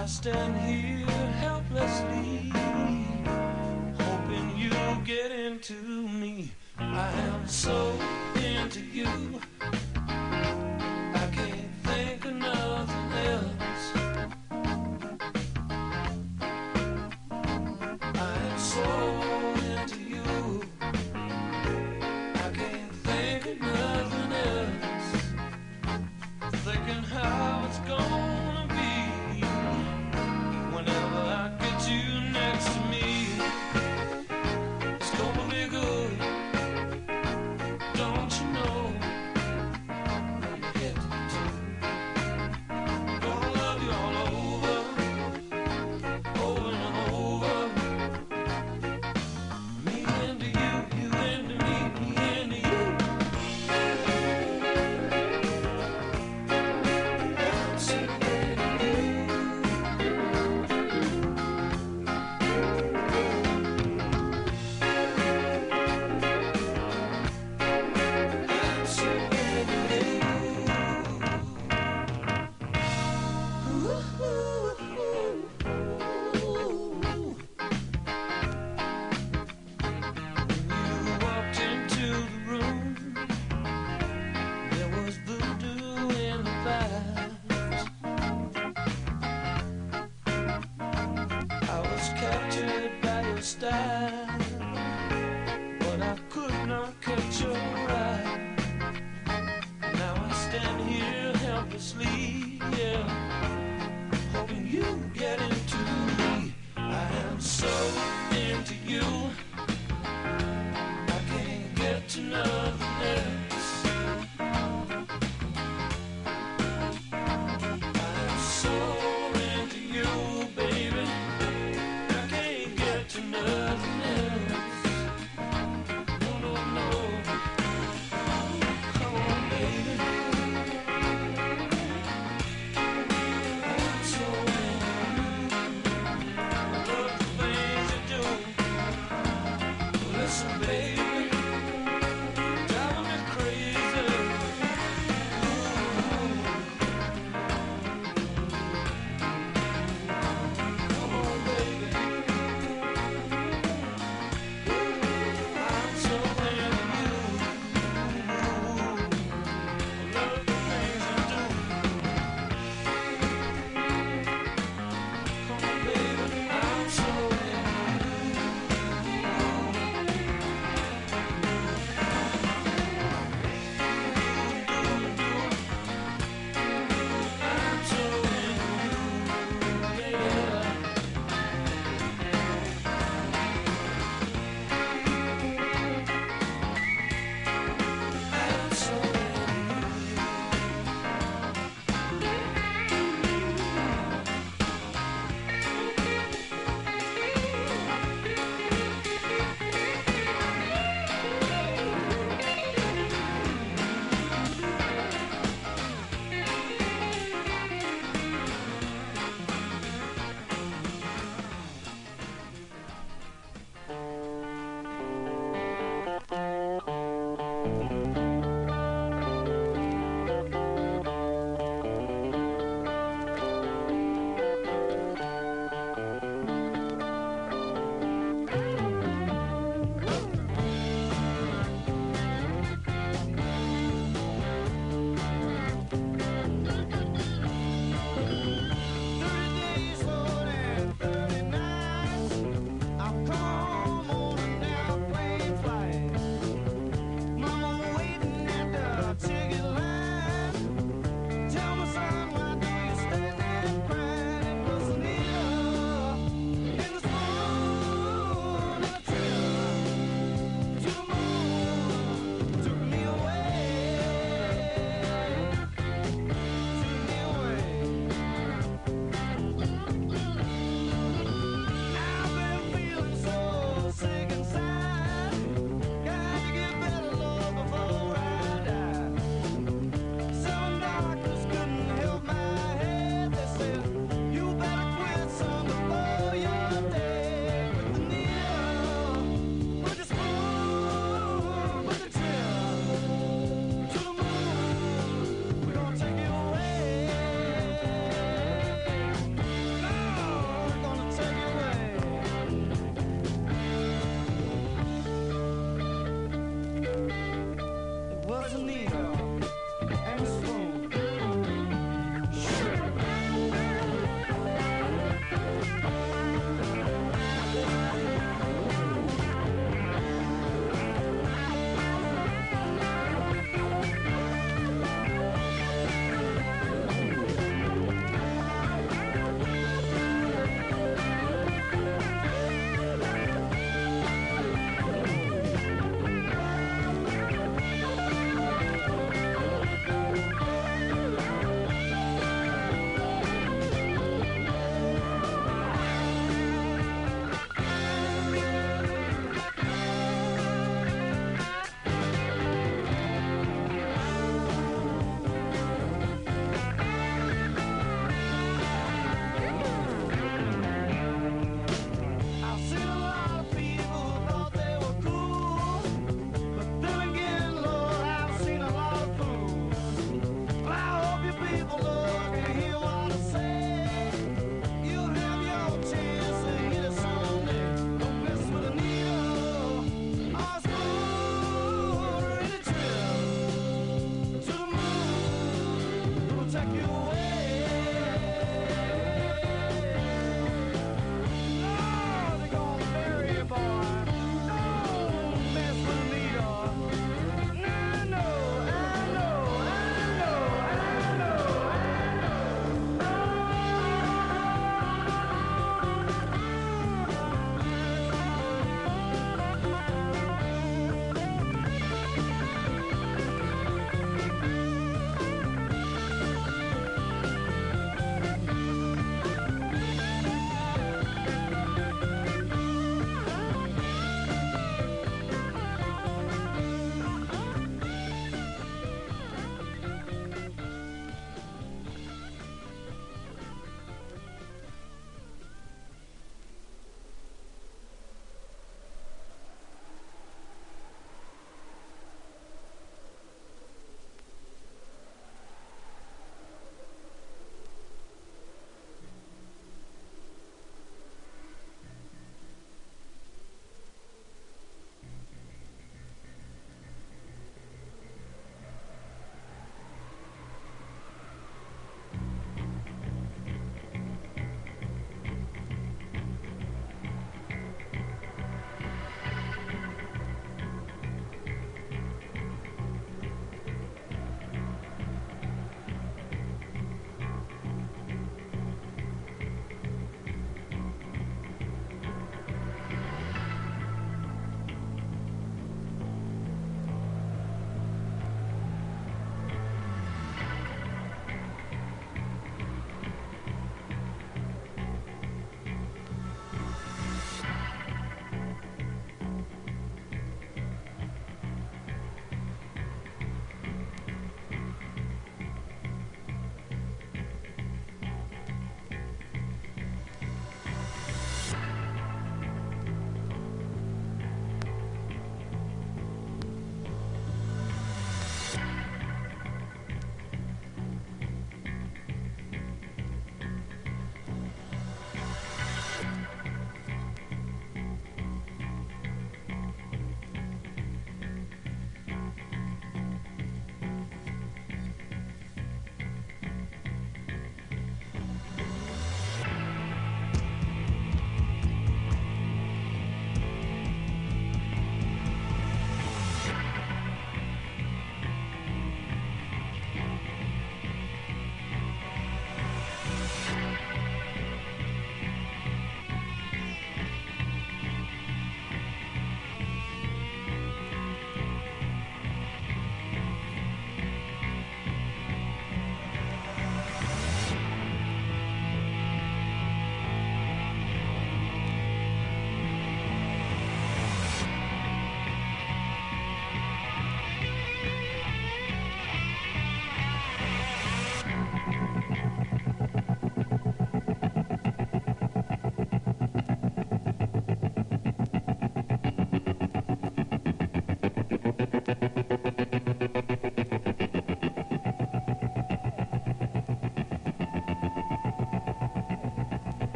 I stand here helplessly, hoping you get into me. I am so into you.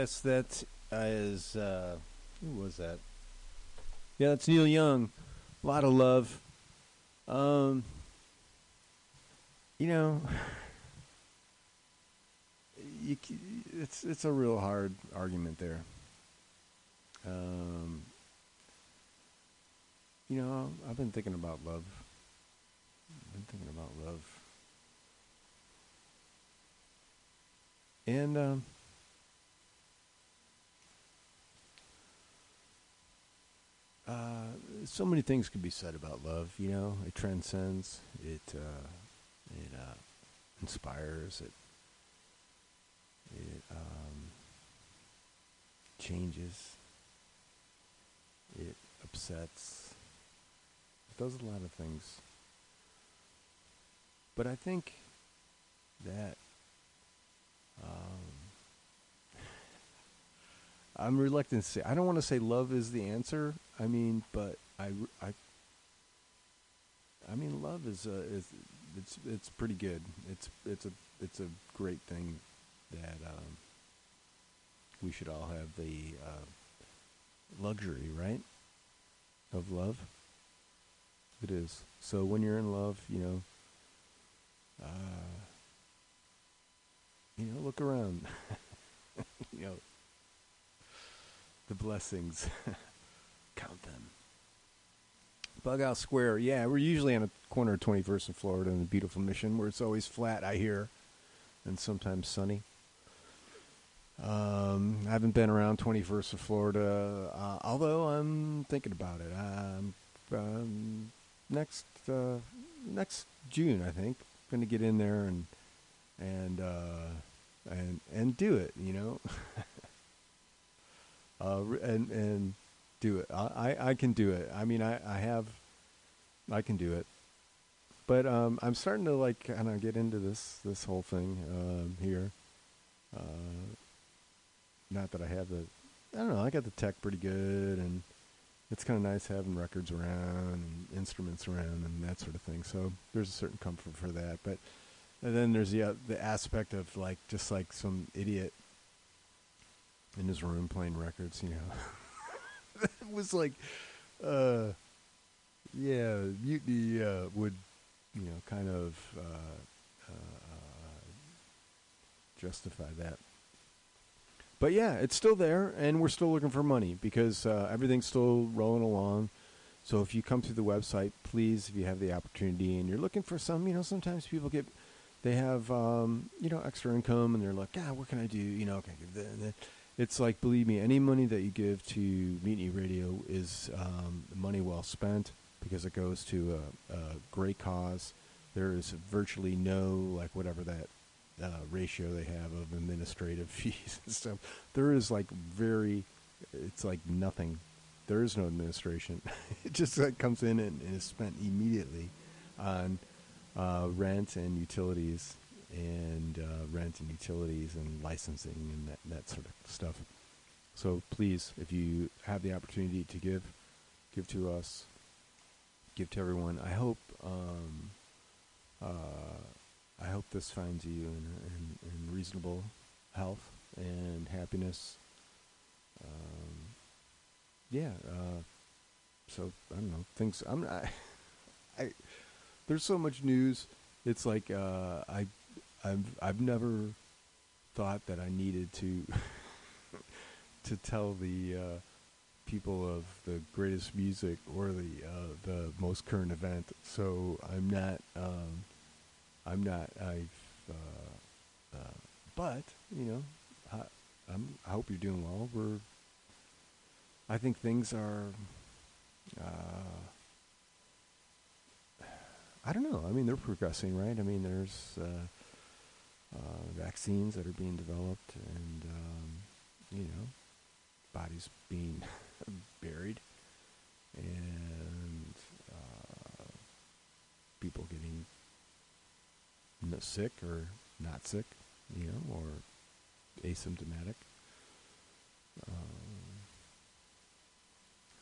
Yes, that is. Uh, who was that? Yeah, that's Neil Young. A lot of love. Um, you know, you, it's it's a real hard argument there. Um, you know, I've been thinking about love. I've been thinking about love, and um, uh, so many things could be said about love. You know, it transcends. It uh, it uh, inspires. It it um, changes. It upsets. It does a lot of things. But I think that um, I'm reluctant to say. I don't want to say love is the answer. I mean, but I, I, I mean, love is a, is it's it's pretty good. It's it's a it's a great thing that um, we should all have the uh, luxury, right, of love. It is. So when you're in love, you know, uh, you know, look around. you know, the blessings. Count them. Bug Out Square. Yeah, we're usually on a corner of 21st and Florida in the beautiful Mission, where it's always flat, I hear, and sometimes sunny. Um, I haven't been around 21st of Florida, uh, although I'm thinking about it. Um, um, next uh, next June, I think, going to get in there and and uh, and and do it. You know, uh, and and do it. I, I can do it. I mean, I I have, I can do it. But um, I'm starting to like kind of get into this this whole thing um, here. Uh, not that I have the, I don't know. I got the tech pretty good, and it's kind of nice having records around and instruments around and that sort of thing. So there's a certain comfort for that. But and then there's the uh, the aspect of like just like some idiot in his room playing records. You know, it was like, uh, yeah, mutiny uh, would you know kind of uh, uh, justify that. But yeah, it's still there, and we're still looking for money because uh, everything's still rolling along. So if you come through the website, please, if you have the opportunity, and you're looking for some, you know, sometimes people get, they have, um, you know, extra income, and they're like, ah, what can I do? You know, can I give that? It's like, believe me, any money that you give to Mutiny Radio is um, money well spent because it goes to a, a great cause. There is virtually no like whatever that uh, ratio they have of administrative fees and stuff. There is like very, it's like nothing. There is no administration. it just like comes in and, and is spent immediately on uh, rent and utilities and uh, rent and utilities and licensing and that, that sort of stuff. So please, if you have the opportunity to give, give to us, give to everyone. I hope. Um, uh, I hope this finds you in, in, in reasonable health and happiness. Um, yeah. Uh, so I don't know things. I'm. I. There's so much news. It's like uh, I. I've. I've never thought that I needed to. to tell the uh, people of the greatest music or the uh, the most current event. So I'm not. Um, I'm not. I've. Uh, uh, but you know, I, I'm. I hope you're doing well. We're. I think things are. Uh, I don't know. I mean, they're progressing, right? I mean, there's uh, vaccines that are being developed, and um, you know, bodies being buried, and uh, people getting sick or not sick, you know, or asymptomatic. Um,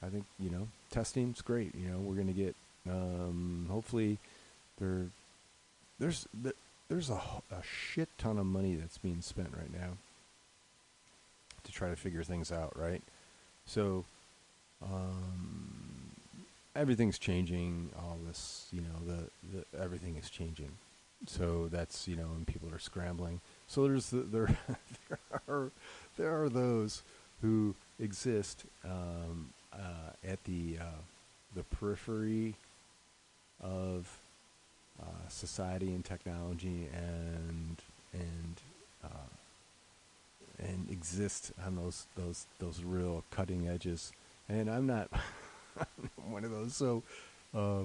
I think you know testing's great. You know, we're going to get um, hopefully there there's th- there's a shit ton of money that's being spent right now to try to figure things out, right? So, um, everything's changing. All this, you know, the, the everything is changing. So that's you know, and people are scrambling. So there's the, there there are there are those who exist um, uh, at the uh, the periphery of uh, society and technology and and uh, and exist on those those those real cutting edges. And I'm not one of those. So, uh,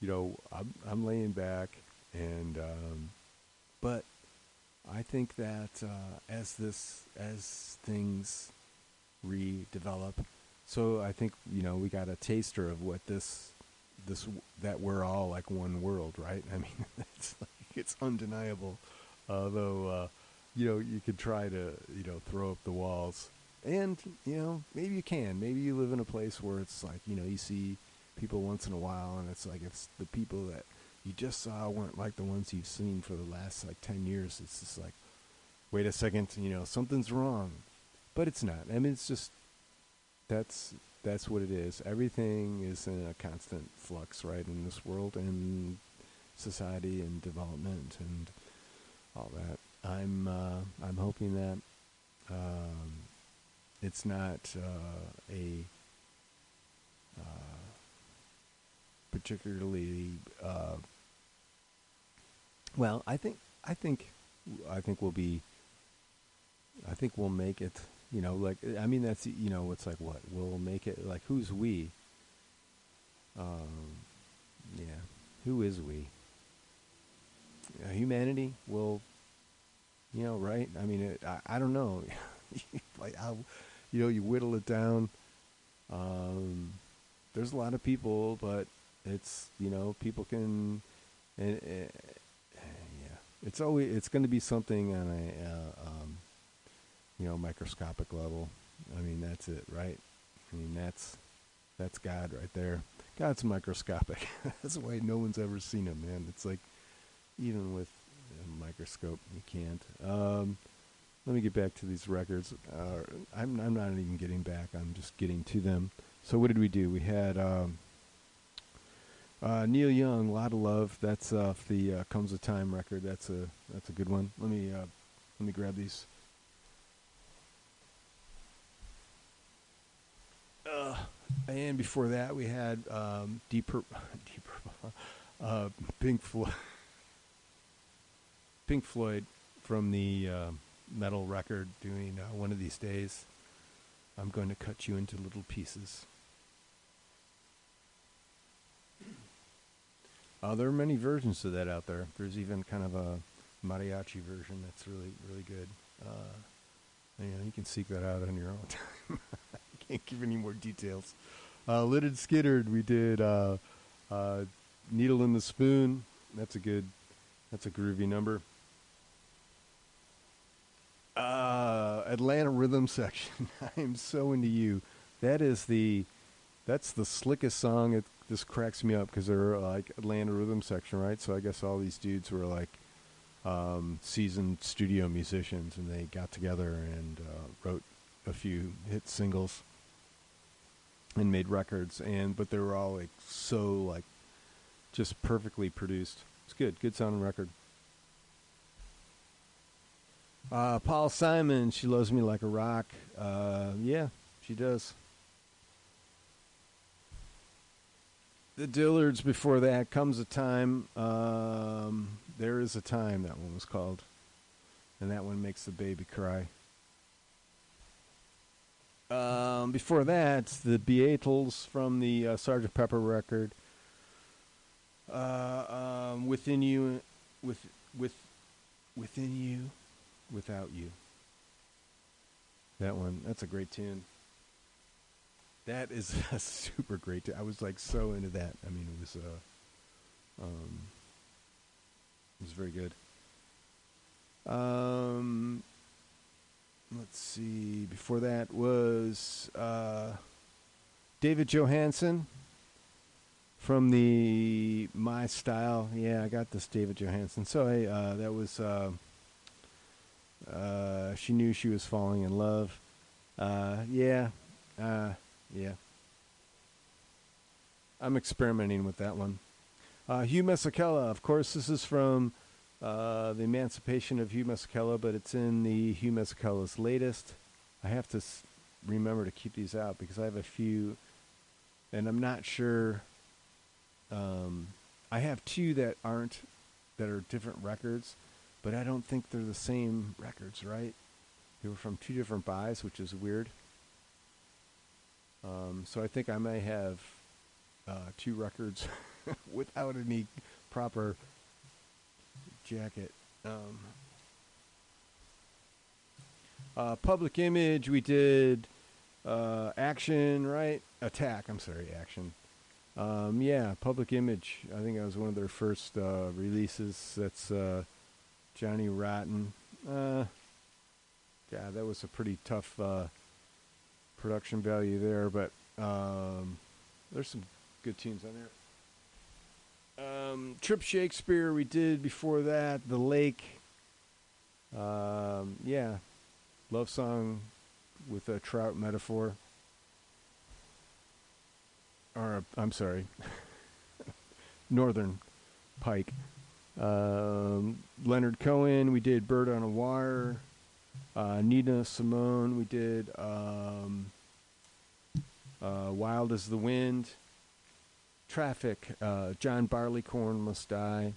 you know, I'm I'm laying back, and um, but I think that uh, as this as things redevelop, so I think you know we got a taster of what this this that we're all like one world, right? I mean, it's like, it's undeniable. Although uh, you know you could try to you know throw up the walls, and you know maybe you can. Maybe you live in a place where it's like you know you see people once in a while, and it's like it's the people that you just saw weren't like the ones you've seen for the last like ten years. It's just like, wait a second, you know something's wrong, but it's not. I mean, it's just that's that's what it is. Everything is in a constant flux, right, in this world and society and development and all that. I'm uh, I'm hoping that um, it's not uh, a uh, particularly uh, well. I think I think I think we'll be. I think we'll make it. You know, like I mean, that's you know, it's like what we'll make it. Like who's we? Um, yeah, who is we? Uh, humanity will you know, right? I mean, it, I, I don't know. like you know, you whittle it down. Um, there's a lot of people, but it's you know, people can, and uh, yeah, it's always it's going to be something on a uh, um, you know microscopic level. I mean, that's it, right? I mean, that's that's God right there. God's microscopic. that's why no one's ever seen him, man. It's like even with a microscope. You can't. Um, let me get back to these records. Uh, I'm I'm not even getting back. I'm just getting to them. So what did we do? We had um, uh, Neil Young, "Lot of Love." That's off the uh, "Comes a Time" record. That's a that's a good one. Let me uh, let me grab these. Uh, and before that, we had um, Deep Pur- Deep Purple, uh, Pink Floyd. Pink Floyd from the uh, Meddle record doing uh, one of these days. I'm going to cut you into little pieces. Uh, there are many versions of that out there. There's even kind of a mariachi version that's really, really good. Uh, you know, you can seek that out on your own time. Can't give any more details. Uh, Lynyrd Skynyrd, we did uh, uh, Needle in the Spoon. That's a good, that's a groovy number. Uh, Atlanta Rhythm Section. I am so into you. That is the, that's the slickest song. It just cracks me up because they're like Atlanta Rhythm Section, right? So I guess all these dudes were like um, seasoned studio musicians, and they got together and uh, wrote a few hit singles and made records. And but they were all like so like just perfectly produced. It's good, good sounding record. Uh, Paul Simon, she loves me like a rock. Uh, yeah, she does. The Dillards before that comes a time. Um, there is a time that one was called, and that one makes the baby cry. Um, before that, the Beatles from the uh, Sergeant Pepper record. Uh, um, within you, with with within you without you. That one, that's a great tune. That is a super great. I was like so into that. I mean, it was uh, um, it was very good. Um, let's see. Before that was uh, David Johansen from the My Style. Yeah, I got this David Johansen. So I, uh, that was. Uh, uh, she knew she was falling in love. Uh, yeah, uh, yeah. I'm experimenting with that one. Uh, Hugh Masekela, of course, this is from uh, the Emancipation of Hugh Masekela, but it's in the Hugh Masekela's latest. I have to s- remember to keep these out because I have a few, and I'm not sure. Um, I have two that aren't, that are different records, but I don't think they're the same records, right? They were from two different buys, which is weird. Um, so I think I may have uh, two records without any proper jacket. Um, uh, public image, we did uh, action, right? Attack. I'm sorry, action. Um, yeah, public image. I think that was one of their first uh, releases. That's uh, Johnny Rotten. Uh, God, that was a pretty tough uh, production value there, but um, there's some good tunes on there. Um, Trip Shakespeare, we did before that. The Lake. Um, yeah, love song with a trout metaphor. Or, I'm sorry, Northern Pike. Um, Leonard Cohen, we did Bird on a Wire. Uh, Nina Simone, we did um, uh, Wild as the Wind. Traffic, uh, John Barleycorn Must Die.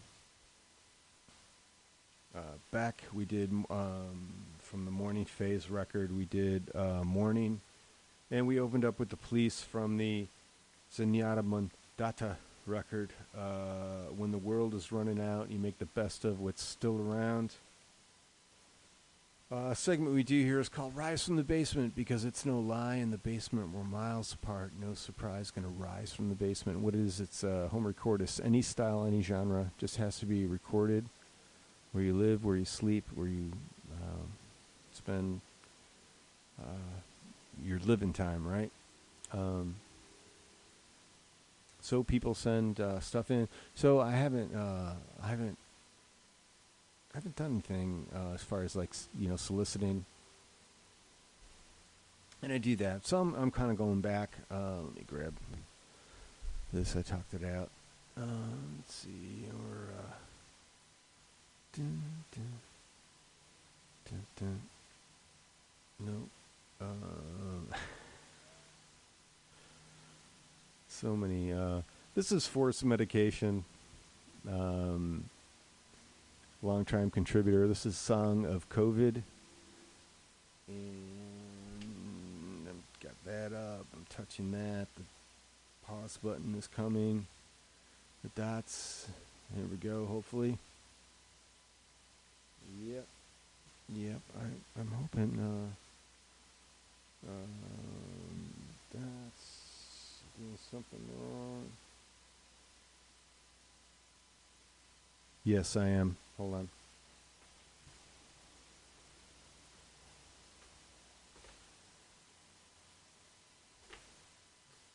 Uh, Beck, we did um, from the Morning Phase record, we did uh, Morning. And we opened up with the police from the Zenyatta Mondatta record. Uh, when the world is running out, you make the best of what's still around. Uh, segment we do here is called Rise from the Basement because it's no lie. In the basement, we're miles apart. No surprise, going to rise from the basement. What it is, it's uh, home record. Any style, any genre. Just has to be recorded where you live, where you sleep, where you um, spend uh, your living time, right? Um, so people send uh, stuff in. So I haven't, uh, I haven't I haven't done anything uh, as far as like you know soliciting, and I do that. So I'm I'm kind of going back. Uh, let me grab this. I talked it out. Um, let's see. Or uh, dun, dun, dun, dun. Nope. Um, so many. Uh, this is forced medication. Um, long time contributor. This is Song of COVID. And I've got that up. I'm touching that. The pause button is coming. The dots. Here we go, hopefully. Yep. Yep. I, I'm hoping uh, um, that's doing something wrong. Yes, I am. Hold on.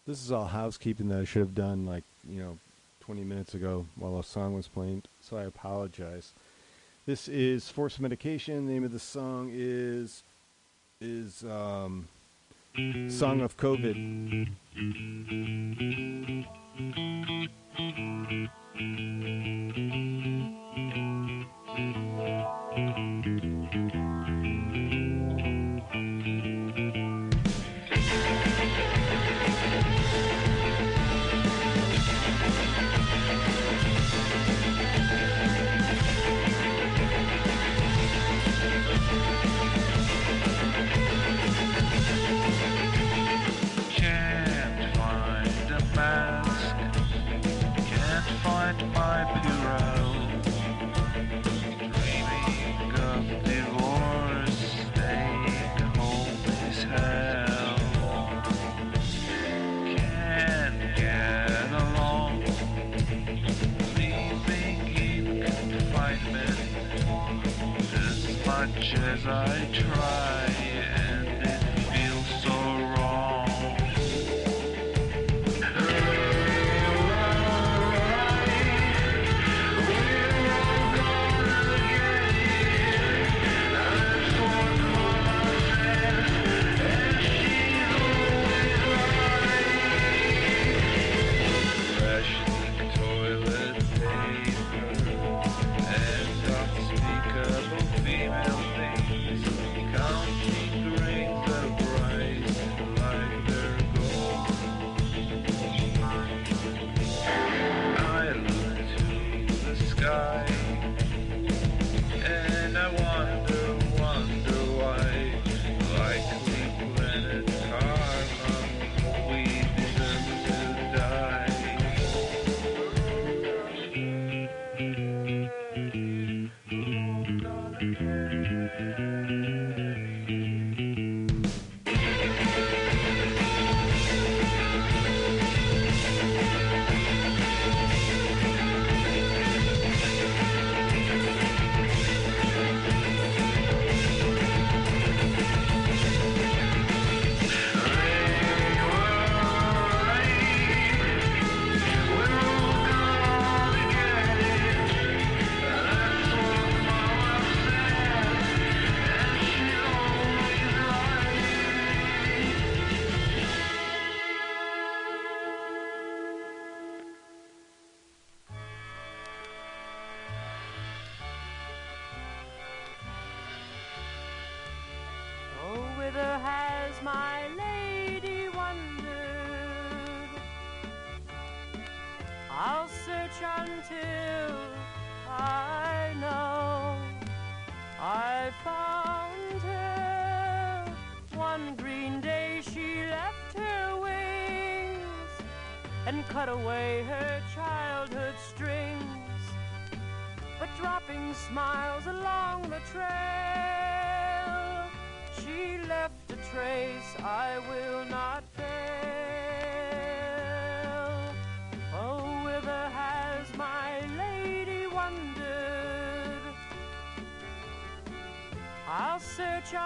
This is all housekeeping that I should have done like, you know, 20 minutes ago while a song was playing, so I apologize. This is Force Medication. The name of the song is is um Song of COVID. Thank you. I try,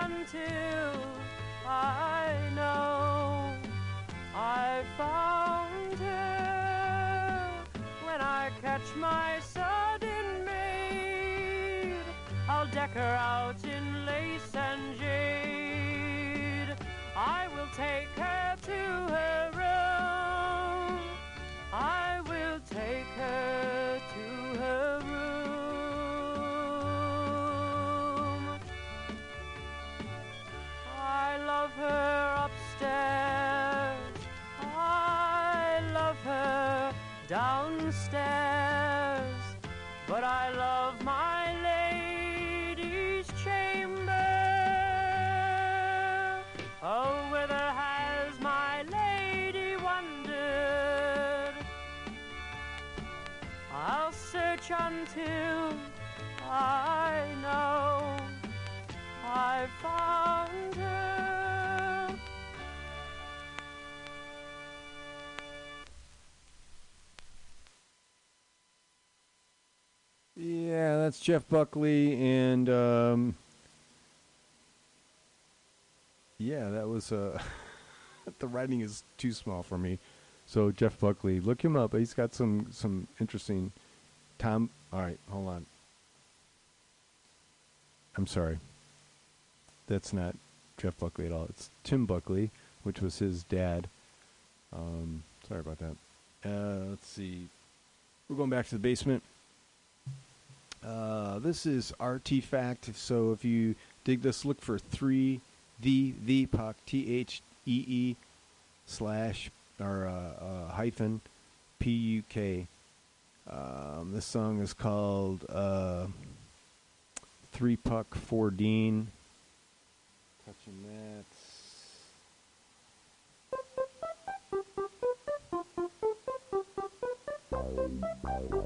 until I know I found her. When I catch my sudden maid, I'll deck her out in lace and jade. I will take search until I know I found her. Yeah, that's Jeff Buckley, and um, yeah, that was uh, the writing is too small for me. So Jeff Buckley, look him up. He's got some some interesting. Tom, all right, hold on. I'm sorry. That's not Jeff Buckley at all. It's Tim Buckley, which was his dad. Um, sorry about that. Uh, let's see. We're going back to the basement. Uh, this is Artifact. So if you dig this, look for three the the puck T H E E slash or uh, uh, hyphen P U K. Um, this song is called uh, Three Puck Four Dean. Touching that. Last year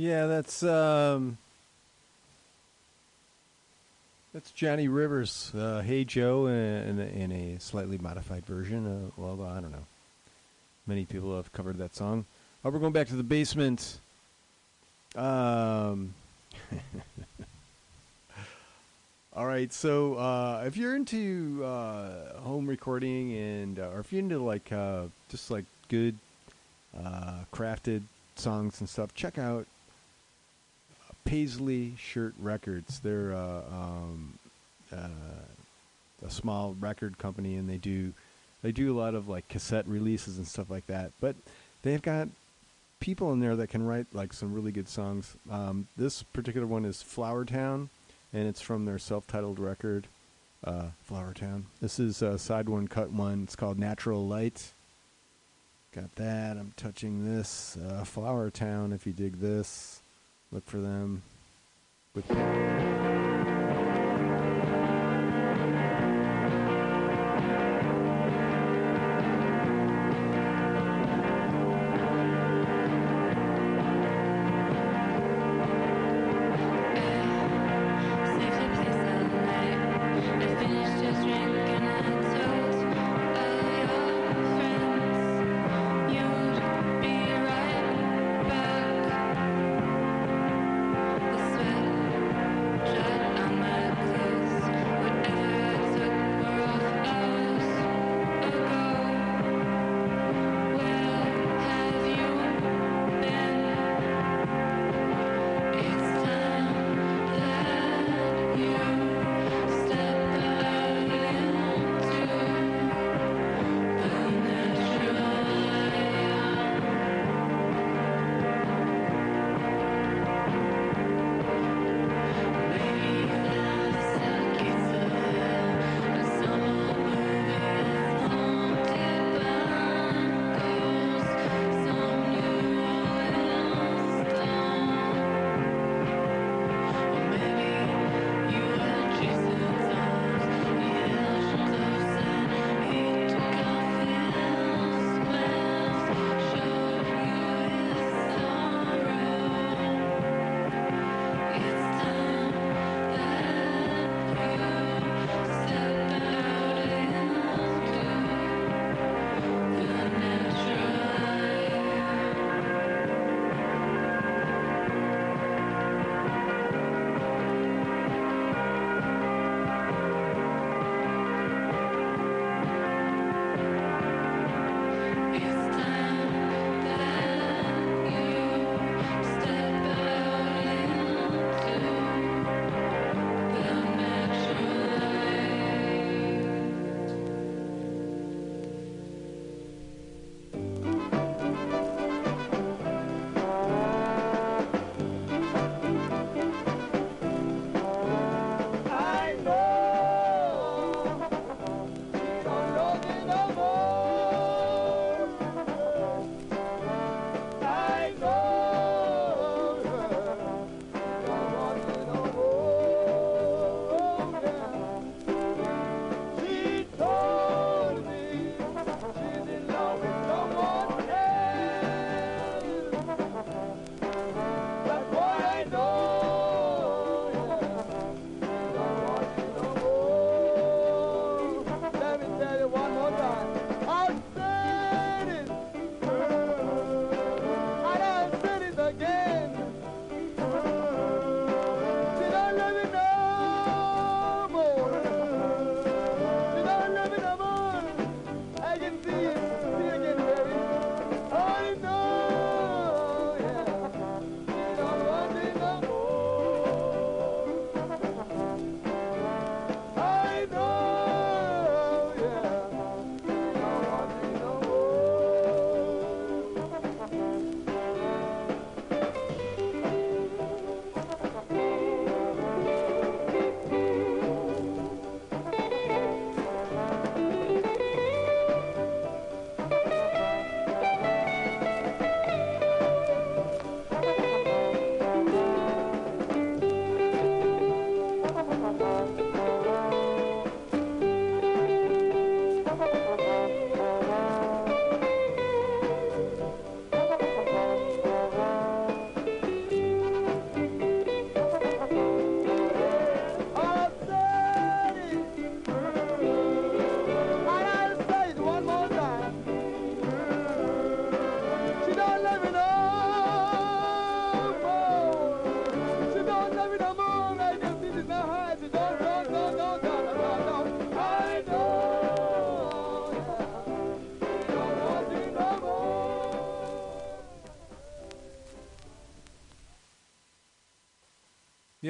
Yeah, that's um That's Johnny Rivers, uh, "Hey Joe," in, in a slightly modified version. Uh, well, I don't know. Many people have covered that song. Uh, we're going back to the basement. Um, all right, so uh, if you're into uh, home recording and, uh, or if you're into like uh, just like good uh, crafted songs and stuff, check out Paisley Shirt Records. They're uh, um, uh, a small record company, and they do they do a lot of like cassette releases and stuff like that. But they've got people in there that can write like some really good songs. Um, this particular one is Flower Town, and it's from their self-titled record, uh, Flower Town. This is uh, side one, cut one. It's called Natural Light. Got that. I'm touching this. Uh, Flower Town. If you dig this, look for them. With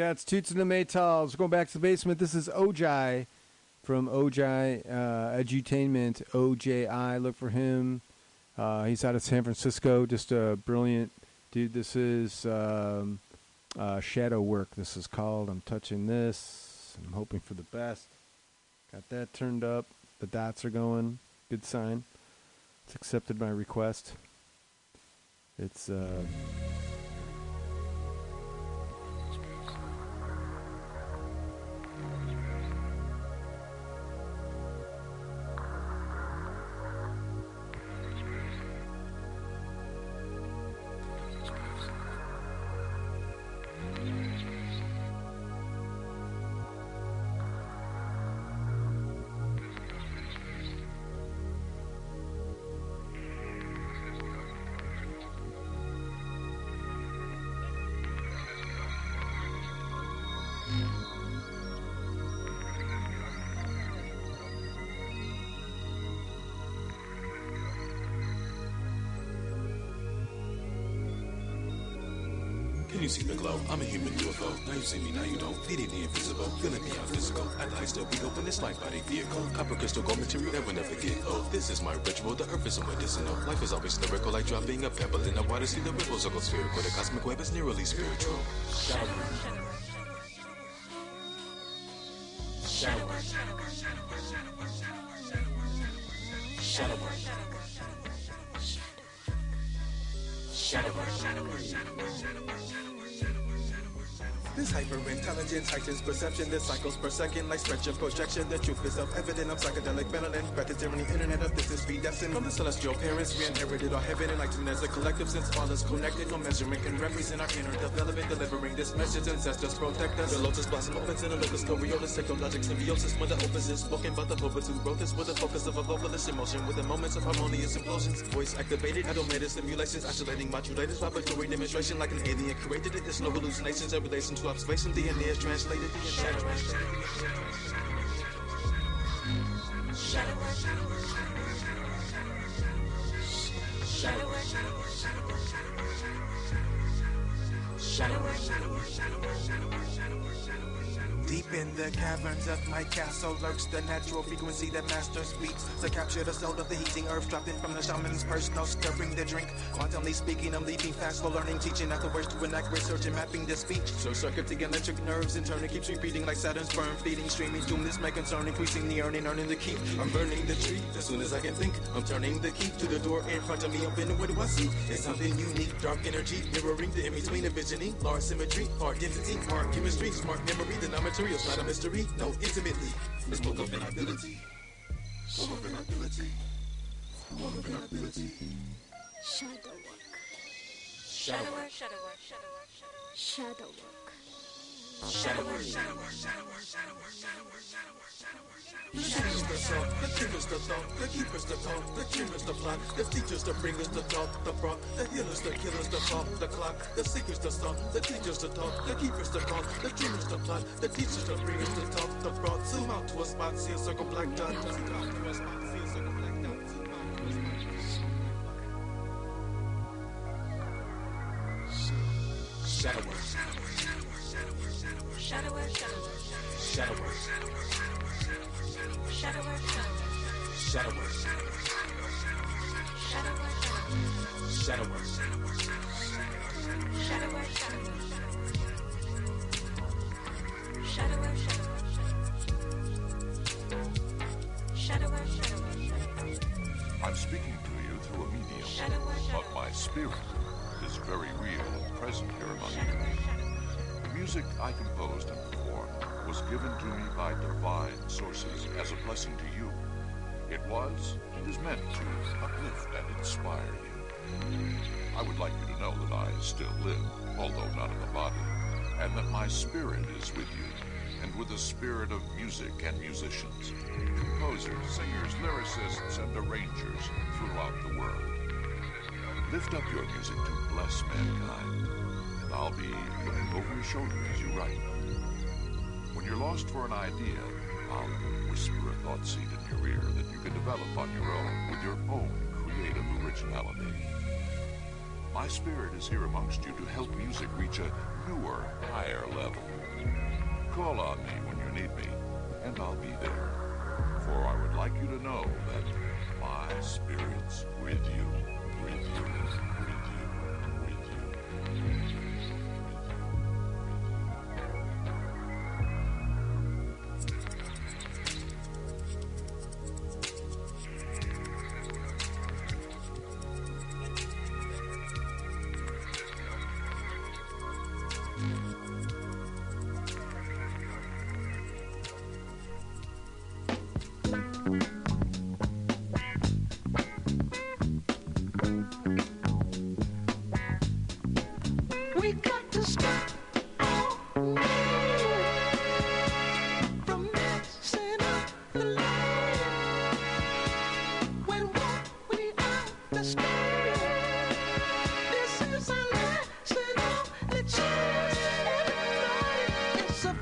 Yeah, it's Toots and the Maytals. Going back to the basement. This is Ojai from Ojai uh, Edutainment. OJI. Look for him. Uh, he's out of San Francisco. Just a brilliant dude. This is um, uh, Shadow Work. This is called. I'm touching this. I'm hoping for the best. Got that turned up. The dots are going. Good sign. It's accepted my request. It's. Uh, you see me, now you don't. Feeding the invisible, feeling beyond physical. At the still be open this light body vehicle. Copper crystal gold material that will never get old. This is my ritual. The earth is a medicinal. Life is always lyrical, like dropping a pebble in the water. See the ripples go spherical. The cosmic web is nearly spiritual. Heightens perception. This cycles per second like stretch of projection. The truth is self-evident. I'm psychedelic melanin. The internet of this is predestined. From the celestial parents, we inherited our heaven enlightened as a collective. Since all connected, no measurement can represent our inner development. Delivering this message, ancestors protect us. The lotus blossom opens in a locus coriolis. Technologic symbiosis when the opus is spoken. But the purpose who wrote this with the focus of a vocalist emotion. With the moments of harmonious implosions. Voice activated, automated simulations. isolating modulators. Vibratory demonstration like an alien created it. There's no hallucinations in relation to observation. DNA is translated. Deep in the caverns of my castle lurks the natural frequency that master speaks to capture the soul of the heating earth dropped in from the shaman's purse. No stirring the drink. Quantumly speaking, I'm leaping fast for learning, teaching afterwards to an accurate search and mapping the speech. So circuiting electric nerves in turn it keeps repeating like Saturn's sperm feeding, streaming doom. This may concern increasing the earning, earning the keep. I'm burning the tree as soon as I can think. I'm turning the key to the door in front of me. Open what do I see? It's something unique, dark energy mirroring the in between envisioning. Large symmetry, hard density, hard chemistry, smart memory. The non-material's not a mystery. No, intimately. It's both of an ability. Both of an ability. Both of an ability. Shadow work. Shadow work, shadow work, shadow work, shadow work. Shadow work. Shadow work, shadow work, shadow work, shadow work, shadow work, work, shadow work. The seekers the the keepers the thought, the keepers the call, the dreamers the plot, the teachers the bringers the thought, the brought, the healers the killers the thought, the clock, the seekers the song, the teachers the talk, the keepers the call, the dreamers the plot, the teachers the bringers the talk, the brought. Zoom out to a spot, see a circle black dot. Zoom out to a spot, see a circle black dot. Zoom out to a spot. Shadow work. Shadow work, shadow work, Shadow work. shadow work, Shadow shadow work, work. shadow work, Shadow shadow work, work. shadow work, shadow work, shadow work, shadow work, shadow work, shadow work, I'm speaking to you through a medium, but my spirit is very real and present here among you. The music I composed and was given to me by divine sources as a blessing to you. It was and is meant to uplift and inspire you. I would like you to know that I still live, although not in the body, and that my spirit is with you, and with the spirit of music and musicians, composers, singers, lyricists, and arrangers throughout the world. Lift up your music to bless mankind, and I'll be looking over your shoulder as you write you're lost for an idea, I'll whisper a thought seed in your ear that you can develop on your own with your own creative originality. My spirit is here amongst you to help music reach a newer, higher level. Call on me when you need me, and I'll be there. For I would like you to know that my spirit's with you, with you, with you, with you.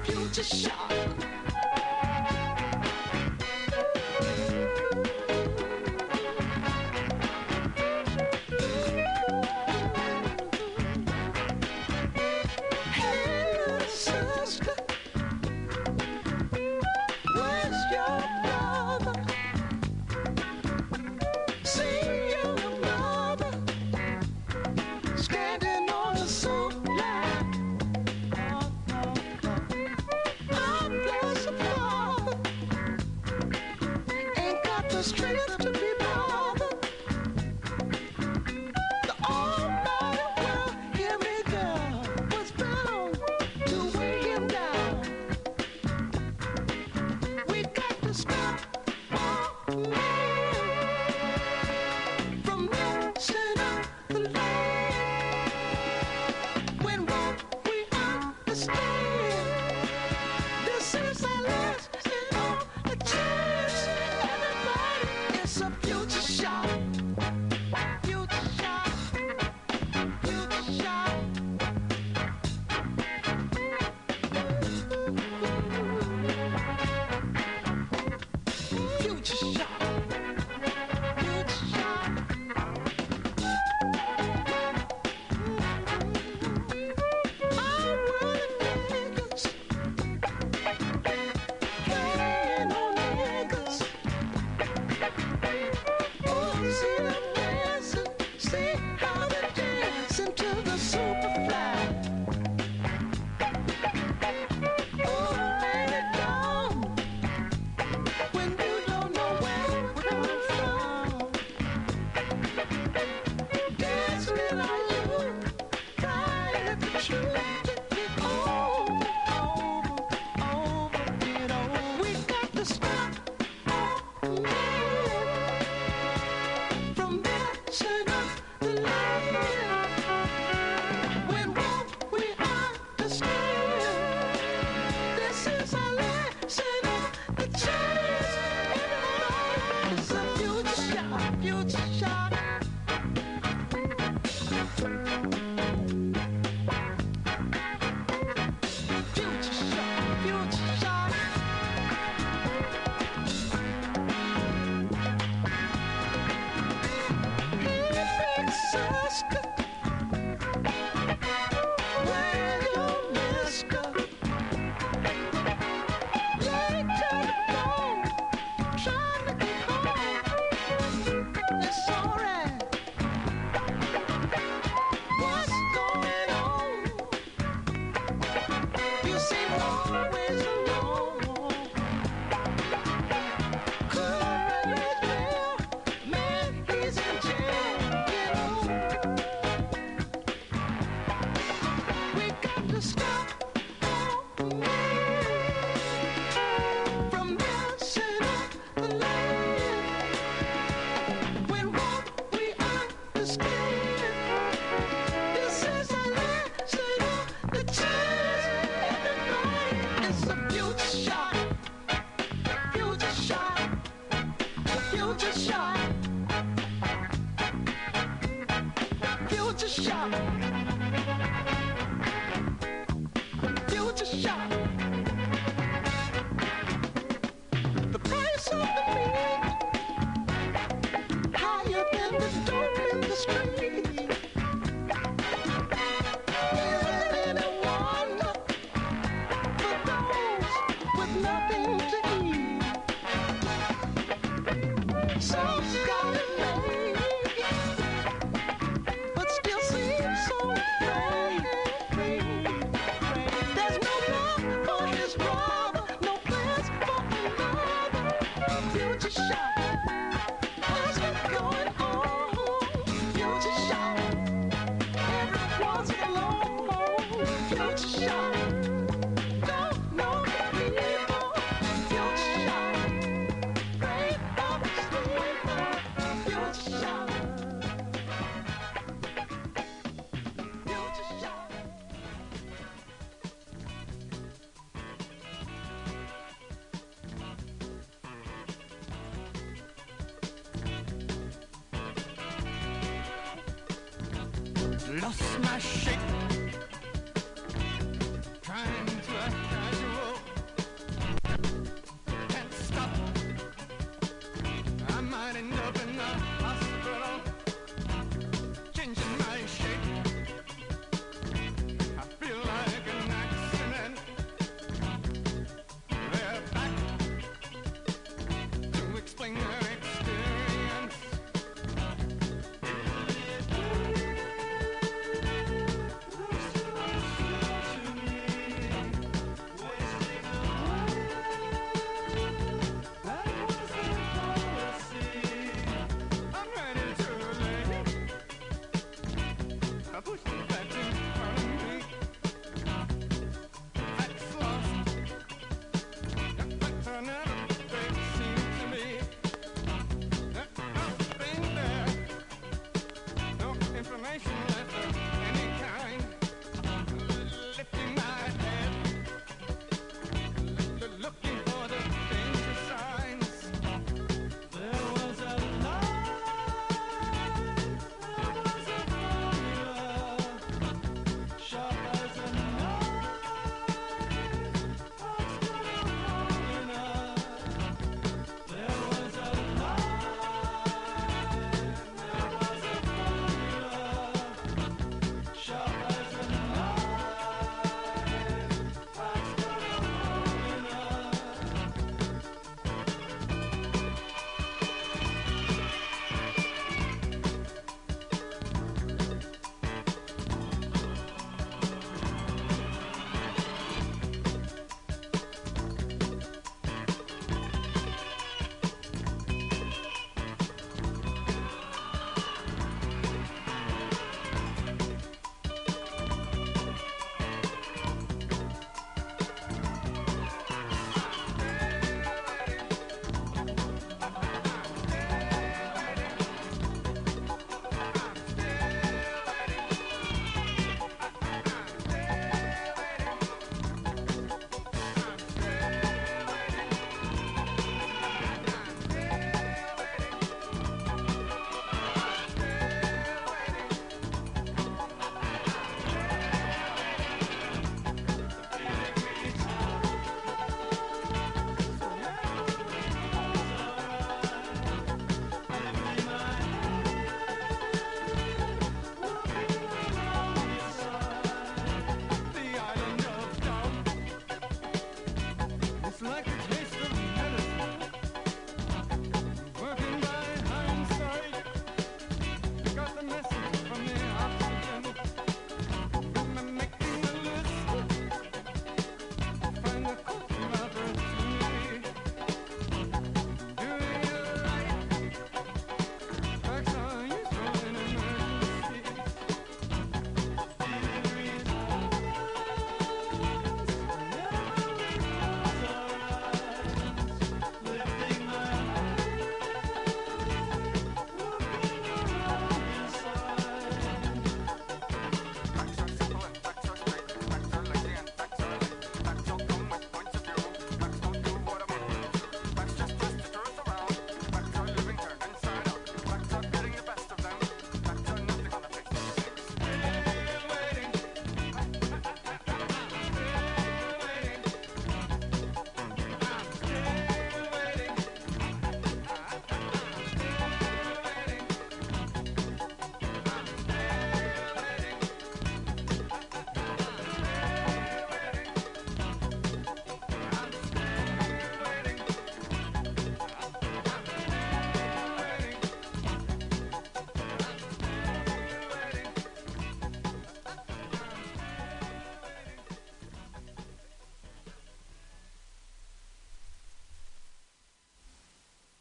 future shock.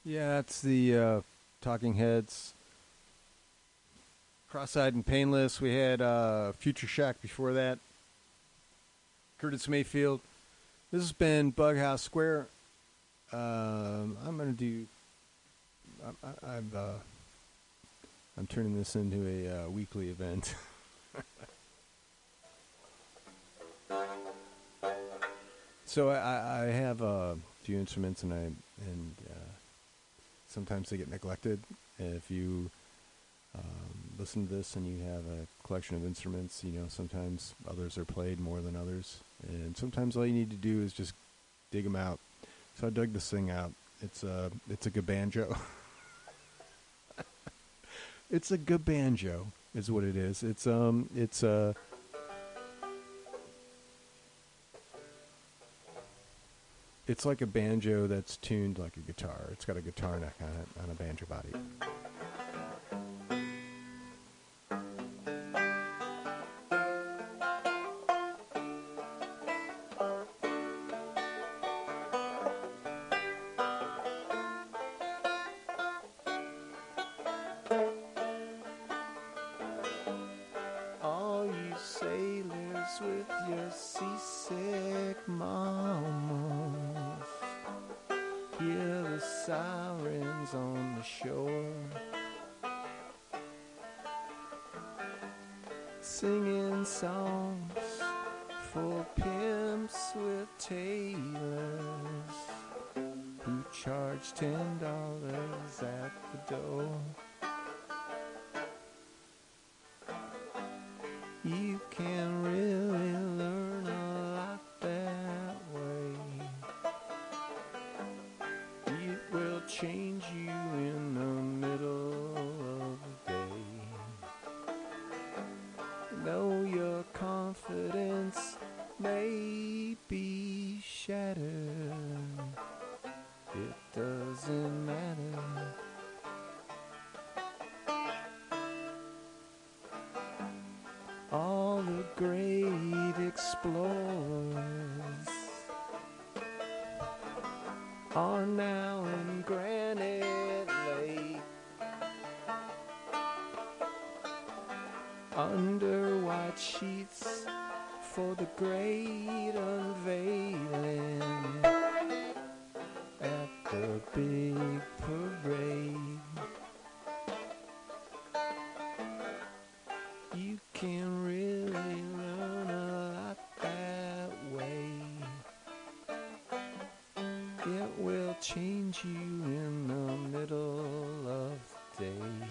Yeah, it's the uh, Talking Heads. Cross-eyed and painless. We had uh, Future Shock before that. Curtis Mayfield. This has been Bughouse Square. Um, I'm gonna do. I, I've. Uh, I'm turning this into a uh, weekly event. so I, I have a few instruments, and I and uh, sometimes they get neglected. If you um, listen to this and you have a collection of instruments, you know sometimes others are played more than others, and sometimes all you need to do is just dig them out. So I dug this thing out. It's a it's a gabanjo. it's a gabanjo is what it is. It's um it's a it's like a banjo that's tuned like a guitar. It's got a guitar neck on it on a banjo body. Change you change you in the middle of the day.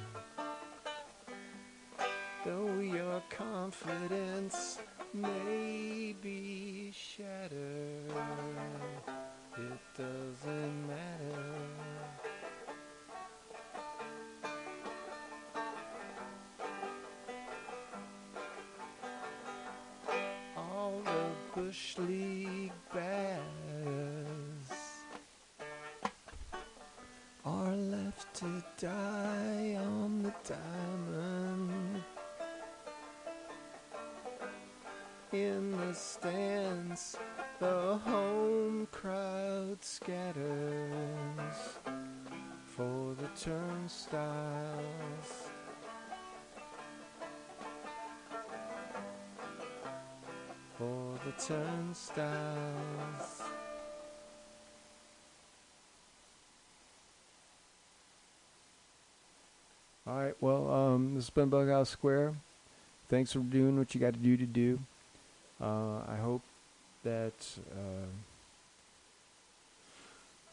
Though your confidence may be shattered, it doesn't matter. all the Bush League to die on the diamond. In the stands, the home crowd scatters for the turnstiles. for the turnstiles. All right, well, has been Bughouse Square. Thanks for doing what you got to do to do. Uh, I hope that uh,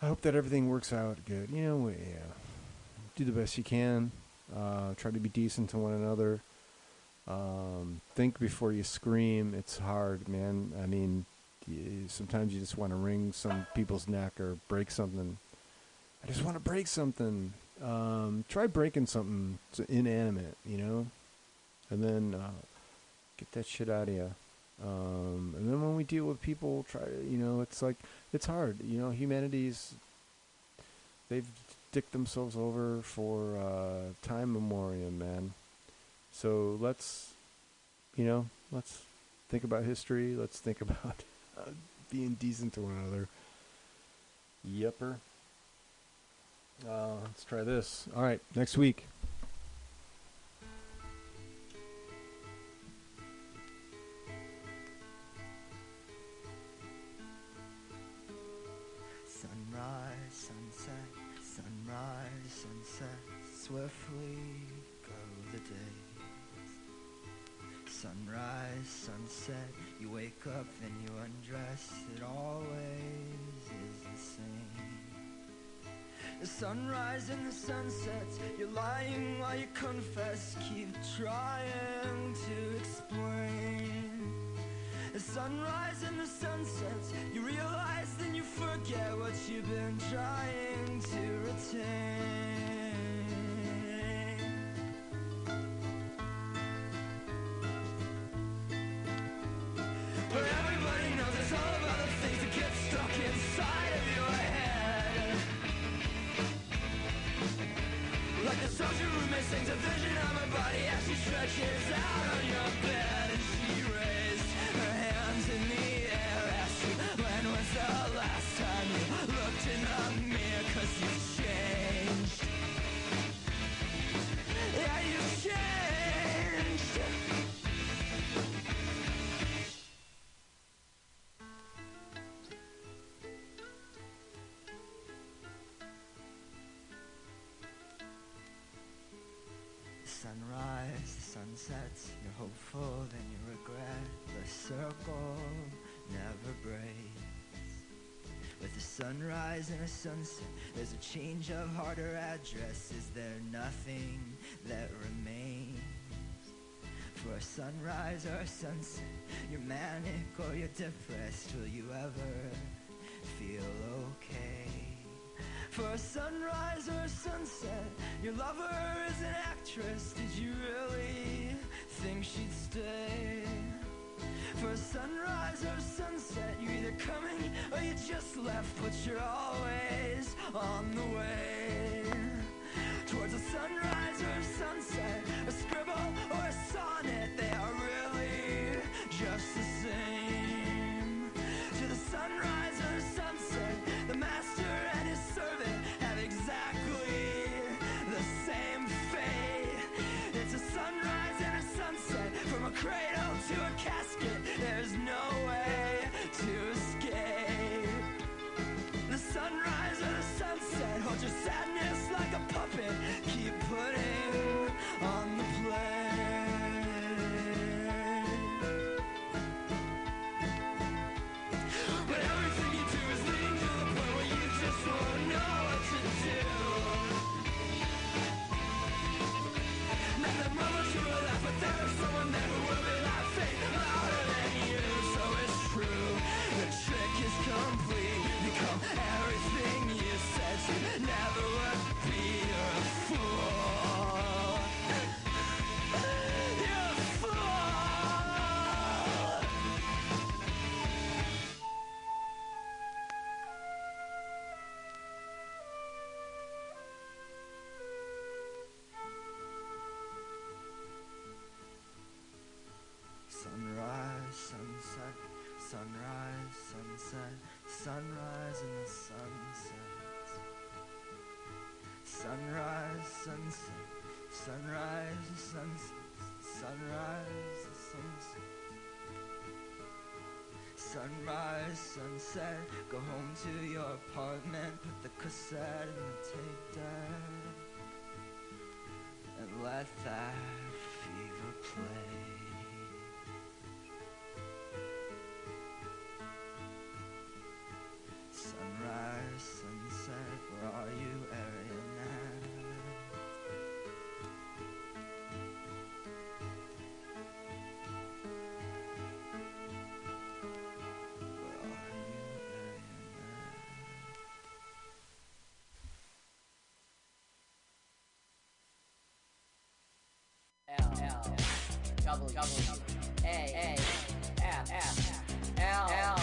I hope that everything works out good. You know, yeah, do the best you can. Uh, try to be decent to one another. Um, think before you scream. It's hard, man. I mean, y- sometimes you just want to wring some people's neck or break something. I just want to break something. Um, try breaking something inanimate, you know, and then uh, get that shit out of you. Um, and then when we deal with people, try you know, it's like it's hard. You know, humanity's they've dicked themselves over for uh, time memoriam, man. So let's, you know, let's think about history. Let's think about uh, being decent to one another. Yepper. Uh, let's try this. All right, next week. Sunrise, sunset, sunrise, sunset, swiftly go the days. Sunrise, sunset, you wake up and you undress, it always The sunrise and the sunsets, you're lying while you confess, keep trying to explain. The sunrise and the sunsets, you realize then you forget what you've been trying you're hopeful, then you regret. The circle never breaks. With a sunrise and a sunset, there's a change of heart or address. Is there nothing that remains? For a sunrise or a sunset, you're manic or you're depressed. Will you ever feel okay? For a sunrise or a sunset, your lover is an actress. Did you really think she'd stay? For sunrise or sunset, you're either coming or you just left, but you're always on the way. Towards a sunrise or a sunset, a scribble or a sonnet, your sadness like a puppet, keep putting sunset, sunrise and the sunset. Sunrise, sunset, sunrise, sunset, sunrise, sunset. Sunrise, sunset, go home to your apartment, put the cassette in the tape deck, and let that fever play. Sunrise, sunset, where are you, Ariana? Where are you, Ariana? L L double double A A F F L L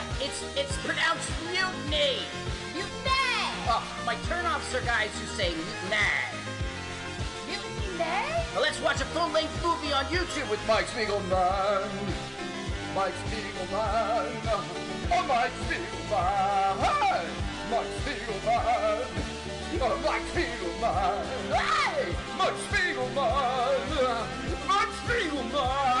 No, it's it's pronounced mutiny. Mutiny! Oh, my turnoffs are guys who say mutiny. Mutiny? Well, let's watch a full-length movie on YouTube with Mike Spiegelman. Mike Spiegelman. Oh, Mike Spiegelman. Mike Spiegelman. Oh, Mike Spiegelman. Hey! Mike Spiegelman. Mike Spiegelman.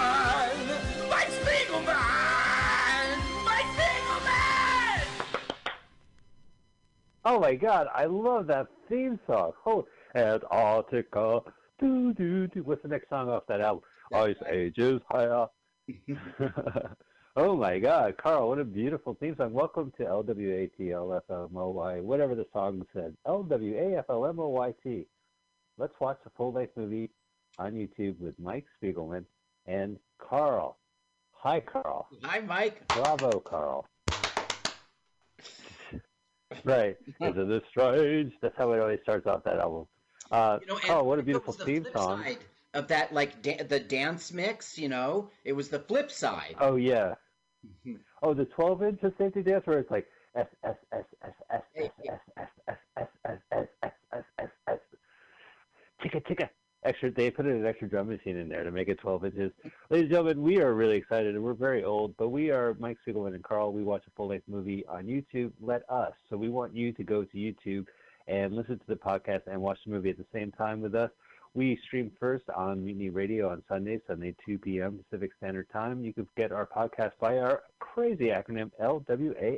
Oh my god, I love that theme song. Oh, Antarctica. Do do do. What's the next song off that album? Ice Ages Higher. oh my god, Carl, what a beautiful theme song. Welcome to LWATLFMOY, whatever the song said. LWAFLMOYT. Let's watch the full length movie on YouTube with Mike Spiegelman and Carl. Hi, Carl. Hi, Mike. Bravo, Carl. Right. Isn't this strange? That's how it always starts off that album. Uh, You know, Carl, what a beautiful the theme song. side Of that, like da- the dance mix, you know, it was the flip side. Oh yeah. Oh, the 12 inch of safety dance where it's like S S S S S S S S S S S S S S S S. Ticka ticka. Extra. They put an extra drum machine in there to make it 12 inches. Ladies and gentlemen, we are really excited, and we're very old, but we are Mike Spiegelman and Carl. We watch a full length movie on YouTube. Let us. So we want you to go to YouTube and listen to the podcast and watch the movie at the same time with us. We stream first on Mutiny Radio on Sunday, Sunday 2 p.m. Pacific Standard Time. You can get our podcast by our crazy acronym L-W-A-F-L-M-O-Y-T,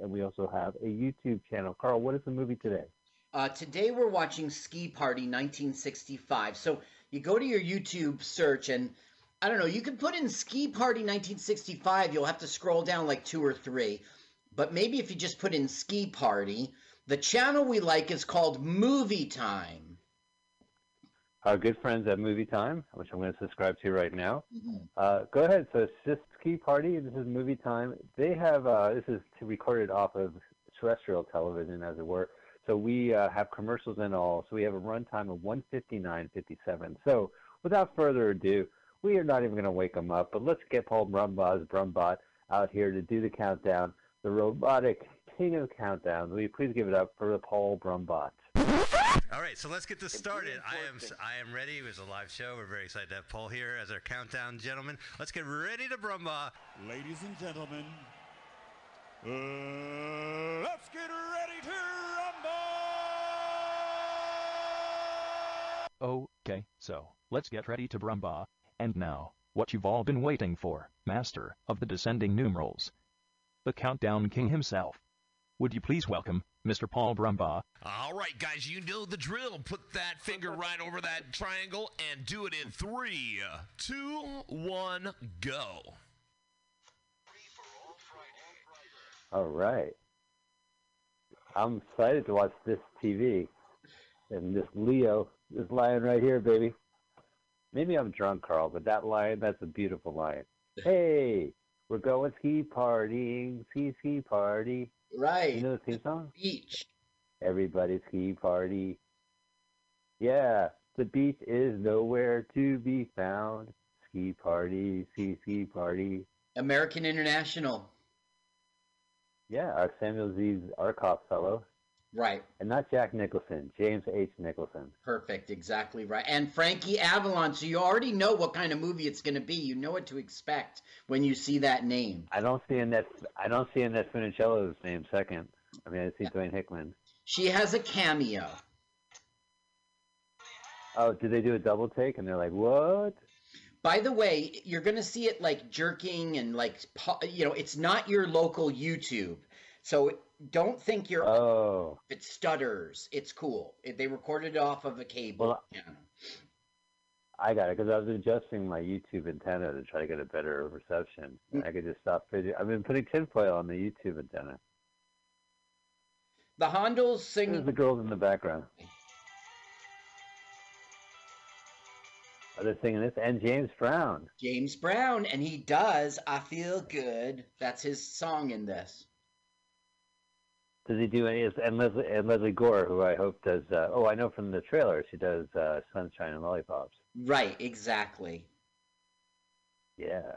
and we also have a YouTube channel. Carl, what is the movie today? Uh, today we're watching Ski Party 1965. So you go to your YouTube search and I don't know, you can put in Ski Party 1965. You'll have to scroll down like two or three. But maybe if you just put in Ski Party, the channel we like is called Movie Time. Our good friends at Movie Time, which I'm going to subscribe to right now. Mhm. Uh, go ahead. So it's just Ski Party. This is Movie Time. They have uh, this is recorded off of terrestrial television, as it were. So we uh, have commercials and all. So we have a runtime of 159.57. So without further ado, we are not even going to wake them up, but let's get Paul Brumbot's Brumbot out here to do the countdown. The robotic king of countdowns. Will you please give it up for the Paul Brumbot? All right, so let's get this started. I am I am ready. It was a live show. We're very excited to have Paul here as our countdown gentleman. Let's get ready to brumba. Ladies and gentlemen, uh, let's get ready to Okay, so, let's get ready to Brumba. And now, what you've all been waiting for, Master of the Descending Numerals. The Countdown King himself. Would you please welcome Mr. Paul Brumba? All right, guys, you know the drill. Put that finger right over that triangle and do it in three, two, one, go. All right. I'm excited to watch this TV. And this Leo, this lion right here, baby. Maybe I'm drunk, Carl, but that lion, that's a beautiful lion. Hey, we're going ski partying, ski ski party. Right. You know the theme song? Beach. Everybody ski party. Yeah, the beach is nowhere to be found. Ski party, ski ski party. American International. Yeah, our Samuel Z. Arkoff fellow. Right. And not Jack Nicholson, James H. Nicholson. Perfect. Exactly right. And Frankie Avalon. So you already know what kind of movie it's going to be. You know what to expect when you see that name. I don't see Annette. I don't see Annette Funicello's name second. I mean, I see Dwayne Hickman. She has a cameo. Oh, did they do a double take? And they're like, "What?" By the way, you're going to see it like jerking and like, you know, it's not your local YouTube. So don't think you're. Oh. If it stutters, it's cool. If they recorded it off of a cable. Well, yeah. I got it because I was adjusting my YouTube antenna to try to get a better reception. Mm-hmm. I could just stop fidgeting. I've been putting tinfoil on the YouTube antenna. The Hondells singing. There's the girls in the background. Are they singing this? And James Brown. James Brown, and he does. I feel good. That's his song in this. Does he do any? And Lesley and Lesley Gore, who I hope does. Uh, oh, I know from the trailer she does uh, "Sunshine and Lollipops." Right, exactly. Yeah.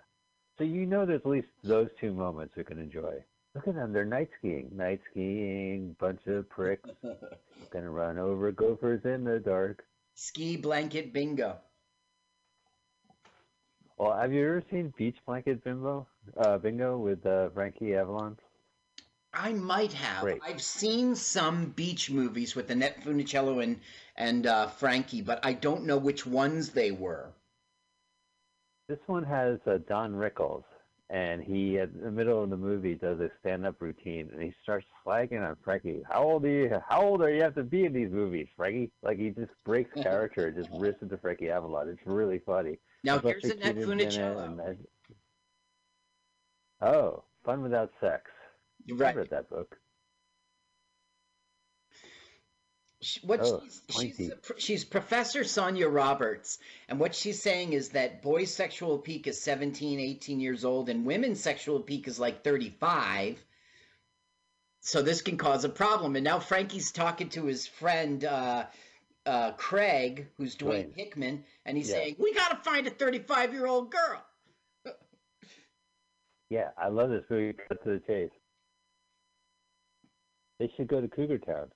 So you know there's at least those two moments we can enjoy. Look at them, they're night skiing. Night skiing, bunch of pricks. Gonna run over gophers in the dark. Ski blanket bingo. Well, have you ever seen Beach Blanket Bimbo? Uh, bingo with uh, Frankie Avalon? I might have. Great. I've seen some beach movies with Annette Funicello and and uh, Frankie, but I don't know which ones they were. This one has uh, Don Rickles, and he, at the middle of the movie, does a stand-up routine, and he starts slagging on Frankie. How old are you? How old are you have to be in these movies, Frankie? Like he just breaks character, just rips into Frankie Avalon. It's really funny. Now, There's here's Buster Annette Keaton's in it, Funicello. and Oh, Fun Without Sex. Right. I read that book. What Oh, she's, she's, she's Professor Sonia Roberts, and what she's saying is that boys' sexual peak is 17, 18 years old, and women's sexual peak is like 35. So this can cause a problem. And now Frankie's talking to his friend uh, uh, Craig, who's Dwayne Dwayne. Hickman, and he's Yeah. saying, "We got to find a 35 year old girl." Yeah, I love this movie. Cut to the chase. They should go to Cougar Town.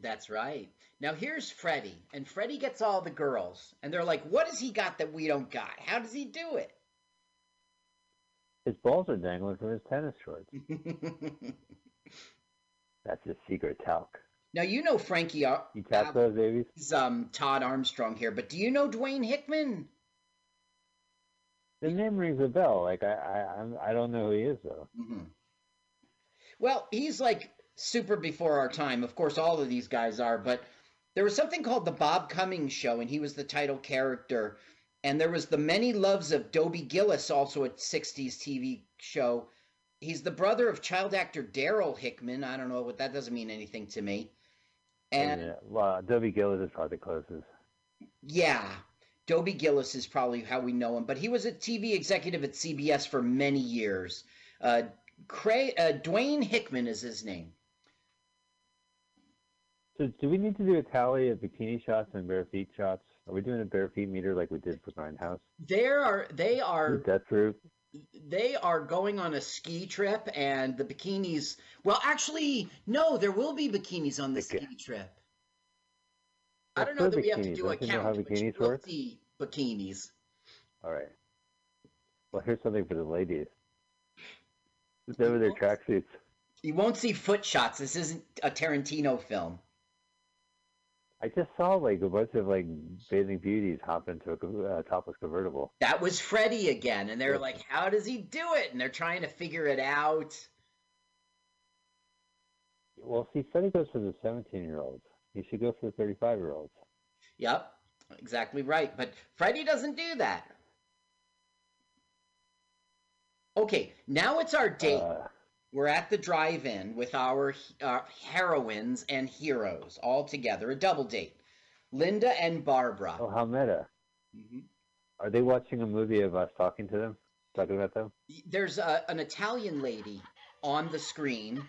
That's right. Now here's Freddie, and Freddie gets all the girls, and they're like, "What has he got that we don't got? How does he do it?" His balls are dangling from his tennis shorts. That's his secret talc. Now you know Frankie. You tap those babies? is um Todd Armstrong here, but do you know Dwayne Hickman? The name rings a bell. Like I, I, I'm, I don't know who he is though. hmm Well, he's like super before our time. Of course, all of these guys are, but there was something called the Bob Cummings Show, and he was the title character. And there was the Many Loves of Dobie Gillis, also a '60s TV show. He's the brother of child actor Darryl Hickman. I don't know what that doesn't mean anything to me. And yeah, well, Dobie Gillis is probably the closest. Yeah, Dobie Gillis is probably how we know him, but he was a TV executive at CBS for many years. Uh, Cray, uh, Dwayne Hickman is his name. So, do we need to do a tally of bikini shots and bare feet shots? Are we doing a bare feet meter like we did for Grindhouse? There are they are Death Proof? they are going on a ski trip, and the bikinis. Well, actually, no, there will be bikinis on the ski trip. I don't know that for we have to bikinis? do a Don't know how count, but you bikinis work? bikinis. All right. Well, here's something for the ladies. Just over their tracksuits. You won't see foot shots. This isn't a Tarantino film. I just saw like a bunch of like bathing beauties hop into a uh, topless convertible. That was Freddy again, and they're like, "How does he do it?" And they're trying to figure it out. Well, see, Freddie goes for the 17 year olds. He should go for the 35 year olds. Yep, exactly right. But Freddy doesn't do that. Okay, now it's our date. Uh, We're at the drive-in with our uh, heroines and heroes all together, a double date. Linda and Barbara. Oh, how meta. Mhm. Are they watching a movie of us talking to them? Talking about them? There's a, an Italian lady on the screen.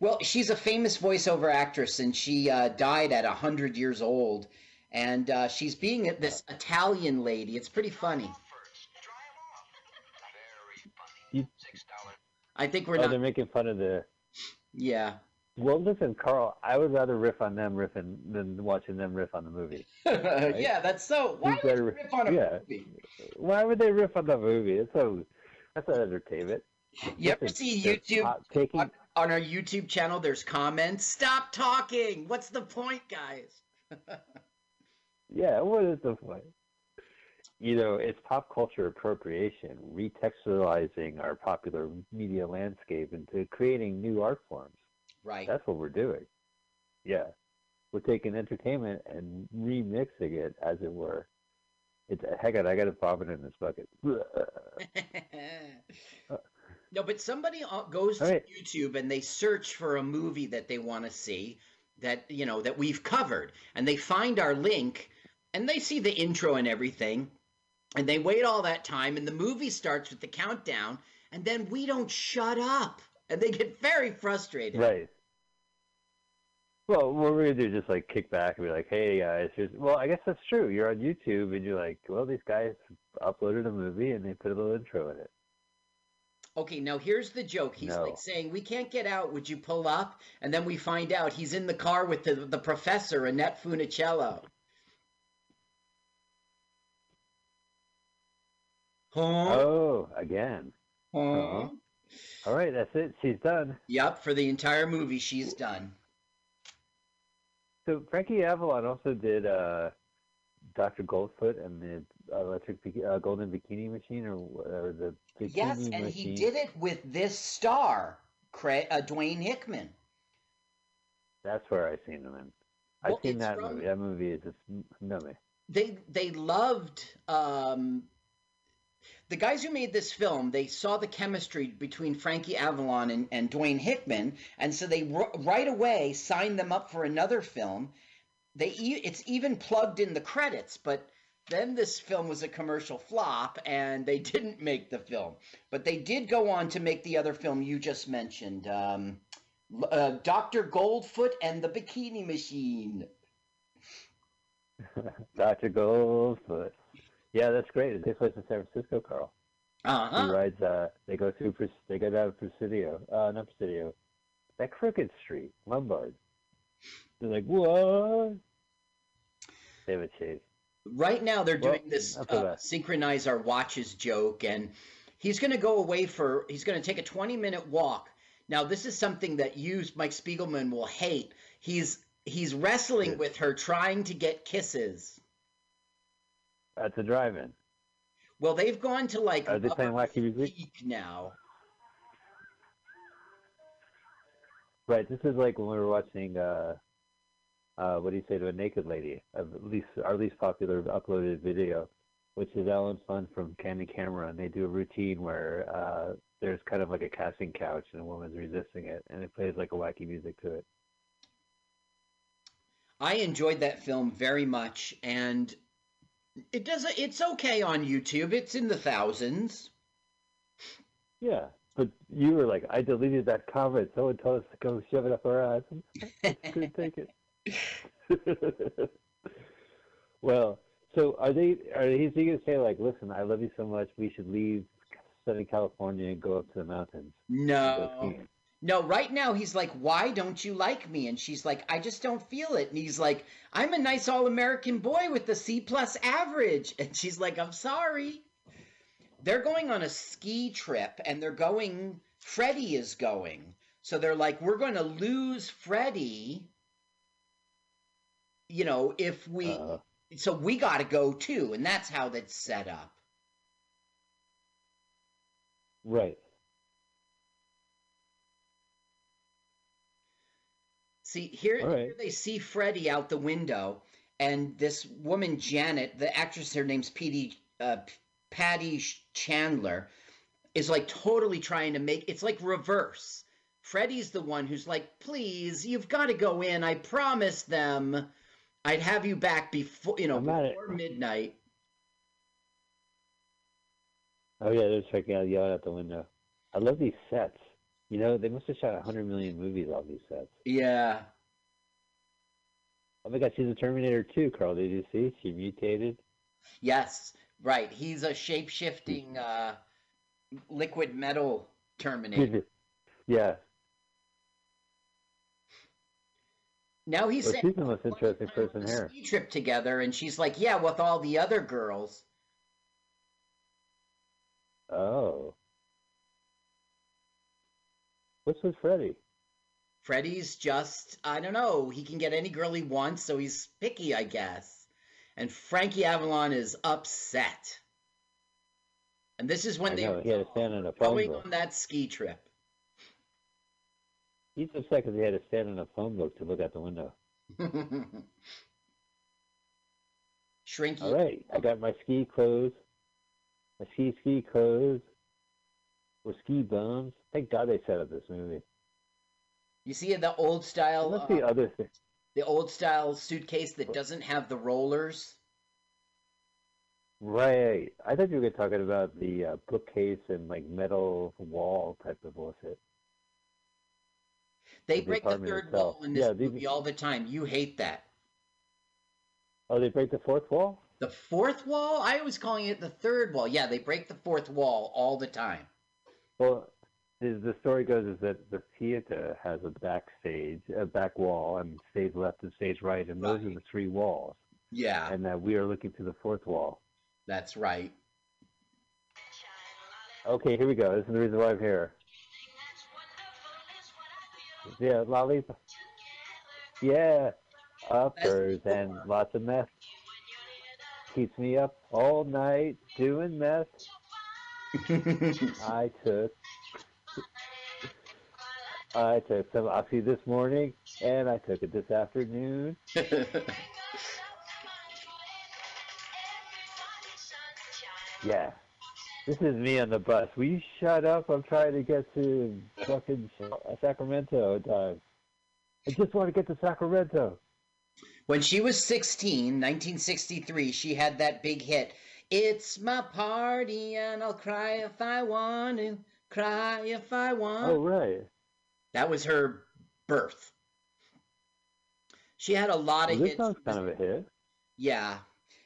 Well, she's a famous voiceover actress, and she uh, died at hundred years old. And uh, she's being this Italian lady. It's pretty funny. You, I think we're oh, not. they're making fun of the. Yeah. Well, listen, Carl, I would rather riff on them riffing than watching them riff on the movie. yeah, that's so. Why Who's would better- you riff on a yeah. movie? Why would they riff on the movie? It's so. That's not entertainment. You ever Listen, see YouTube taking, on, on our YouTube channel? There's comments. Stop talking. What's the point, guys? Yeah, what is the point? You know, it's pop culture appropriation, retextualizing our popular media landscape into creating new art forms. Right. That's what we're doing. Yeah. We're taking entertainment and remixing it, as it were. It's heck, I got to pop it in this bucket. no, but somebody uh, goes to right. YouTube and they search for a movie that they want to see. that you know that we've covered, and they find our link, and they see the intro and everything, and they wait all that time, and the movie starts with the countdown, and then we don't shut up, and they get very frustrated. Right. Well, what we're gonna do is just like kick back and be like, "Hey guys, here's." Well, I guess that's true. You're on YouTube and you're like, "Well, these guys uploaded a movie and they put a little intro in it." Okay, now here's the joke. He's No. like saying, "We can't get out. Would you pull up?" And then we find out he's in the car with the the professor, Annette Funicello. Huh? Oh, again. Huh? Uh-huh. All right, that's it. She's done. Yep, for the entire movie, she's done. So Frankie Avalon also did uh, Doctor Goldfoot and the Electric uh, Golden Bikini Machine, or, or the Bikini Yes, and Machine. he did it with this star, Craig, uh, Dwayne Hickman. That's where I've seen him in. I've Well, seen that from- movie. That movie is just no me. They they loved um, the guys who made this film. They saw the chemistry between Frankie Avalon and, and Dwayne Hickman, and so they r- right away signed them up for another film. They e- it's even plugged in the credits, but then this film was a commercial flop, and they didn't make the film. But they did go on to make the other film you just mentioned, um, uh, Doctor Goldfoot and the Bikini Machine. Doctor Goldfoot. Yeah, that's great. It takes place in San Francisco, Carl. Uh-huh. He rides. Uh, they go through. They go down Presidio. Uh, not Presidio. That Crooked Street, Lombard. They're like, what? David Chase. Right now, they're Well, doing this uh, synchronize our watches joke, and he's going to go away for. He's going to take a 20 minute walk. Now, this is something that you, Mike Spiegelman, will hate. He's he's wrestling with her, trying to get kisses. At the drive-in. Well, they've gone to like Are they playing wacky music? now. Right. This is like when we were watching. Uh, uh, what do you say to a naked lady? Of at least our least popular uploaded video, which is Allen Funt from Candid Camera, and they do a routine where uh, there's kind of like a casting couch and a woman's resisting it, and it plays like a wacky music to it. I enjoyed that film very much, and it does. It's okay on YouTube. It's in the thousands. Yeah, but you were like, I deleted that comment. Someone told us to go shove it up our ass. I couldn't take it. well, so are they? Are he going to say like, listen, I love you so much, we should leave Southern California and go up to the mountains? No. No, right now he's like, Why don't you like me? And she's like, I just don't feel it. And he's like, I'm a nice all American boy with a C plus average. And she's like, I'm sorry. They're going on a ski trip and they're going, Freddie is going. So they're like, We're going to lose Freddie, you know, if we. Uh, so we got to go too. And that's how that's set up. right. See here, right. here they see Freddie out the window, and this woman Janet, the actress, her name's Petey, uh, Patti Chandler, is like totally trying to make it's like reverse. Freddie's the one who's like, "Please, you've got to go in. I promised them I'd have you back before you know before midnight." Oh yeah, they're checking out, yelling out the window. I love these sets. You know, they must have shot a hundred million movies off these sets. Yeah. Oh my God, she's a Terminator too, Carl. Did you see? She mutated. Yes, right. He's a shape shifting uh, liquid metal Terminator. yeah. Now he's Well, saying she's the most interesting person here. ski trip together, and she's like, "Yeah, with all the other girls." Oh. What's with Freddie? Freddie's just, I don't know, he can get any girl he wants, so he's picky, I guess. And Frankie Avalon is upset. And this is when I they know, were he had to stand in a phone going book. on that ski trip. He's upset because he had to stand in a phone book to look out the window. Shrinky. All right, I got my ski clothes, my ski ski clothes, with ski bums. Thank God they set up this movie. You see the old style. What's the uh, other thing? The old style suitcase that doesn't have the rollers. Right. I thought you were talking about the uh, bookcase and like metal wall type of bullshit. They The break the third itself. wall in this Yeah, movie all the time. You hate that. Oh, they break the fourth wall? The fourth wall? I was calling it the third wall. Yeah, they break the fourth wall all the time. Well, the, the story goes is that the theater has a backstage, a back wall, and stage left and stage right, and those are the three walls. Yeah. And that we are looking to the fourth wall. That's right. Okay, here we go. This is the reason why I'm here. Yeah, lollipop. Yeah, uppers and lots of meth. Keeps me up all night doing meth. I took I took some oxy this morning and I took it this afternoon. yeah. This is me on the bus. Will you shut up? I'm trying to get to fucking Sacramento in time. I just want to get to Sacramento. When she was 16, 1963, she had that big hit. It's my party and I'll cry if I want to, cry if I want. Oh, right. That was her birth. She had a lot of Well, this hits. song's kind of a hit. Yeah.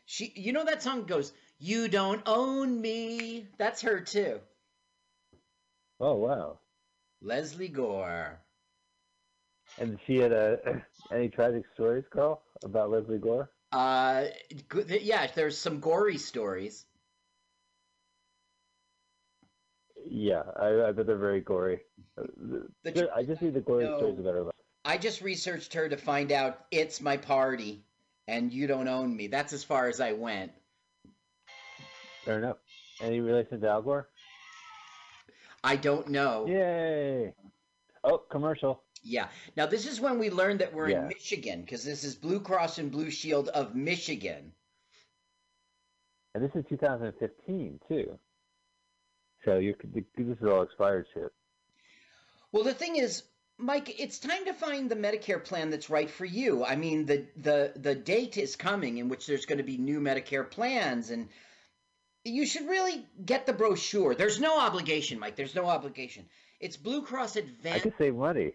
She you know that song goes, You don't own me. That's her too. Oh, wow. Lesley Gore. And she had a, any tragic stories, Carl, about Lesley Gore? Uh yeah, there's some gory stories. Yeah, I, I bet they're very gory. The I just need the gory No. stories about her. I just researched her to find out it's my party and you don't own me. That's as far as I went. Fair enough. Any relation to Al Gore? I don't know. Yay! Oh, commercial. Yeah. Now this is when we learned that we're in Michigan because this is Blue Cross and Blue Shield of Michigan. And this is 2015 too. So you could this is all expired shit. Well, the thing is, Mike, it's time to find the Medicare plan that's right for you. I mean, the the the date is coming in which there's going to be new Medicare plans, and you should really get the brochure. There's no obligation, Mike. There's no obligation. It's Blue Cross Advantage. I could save money.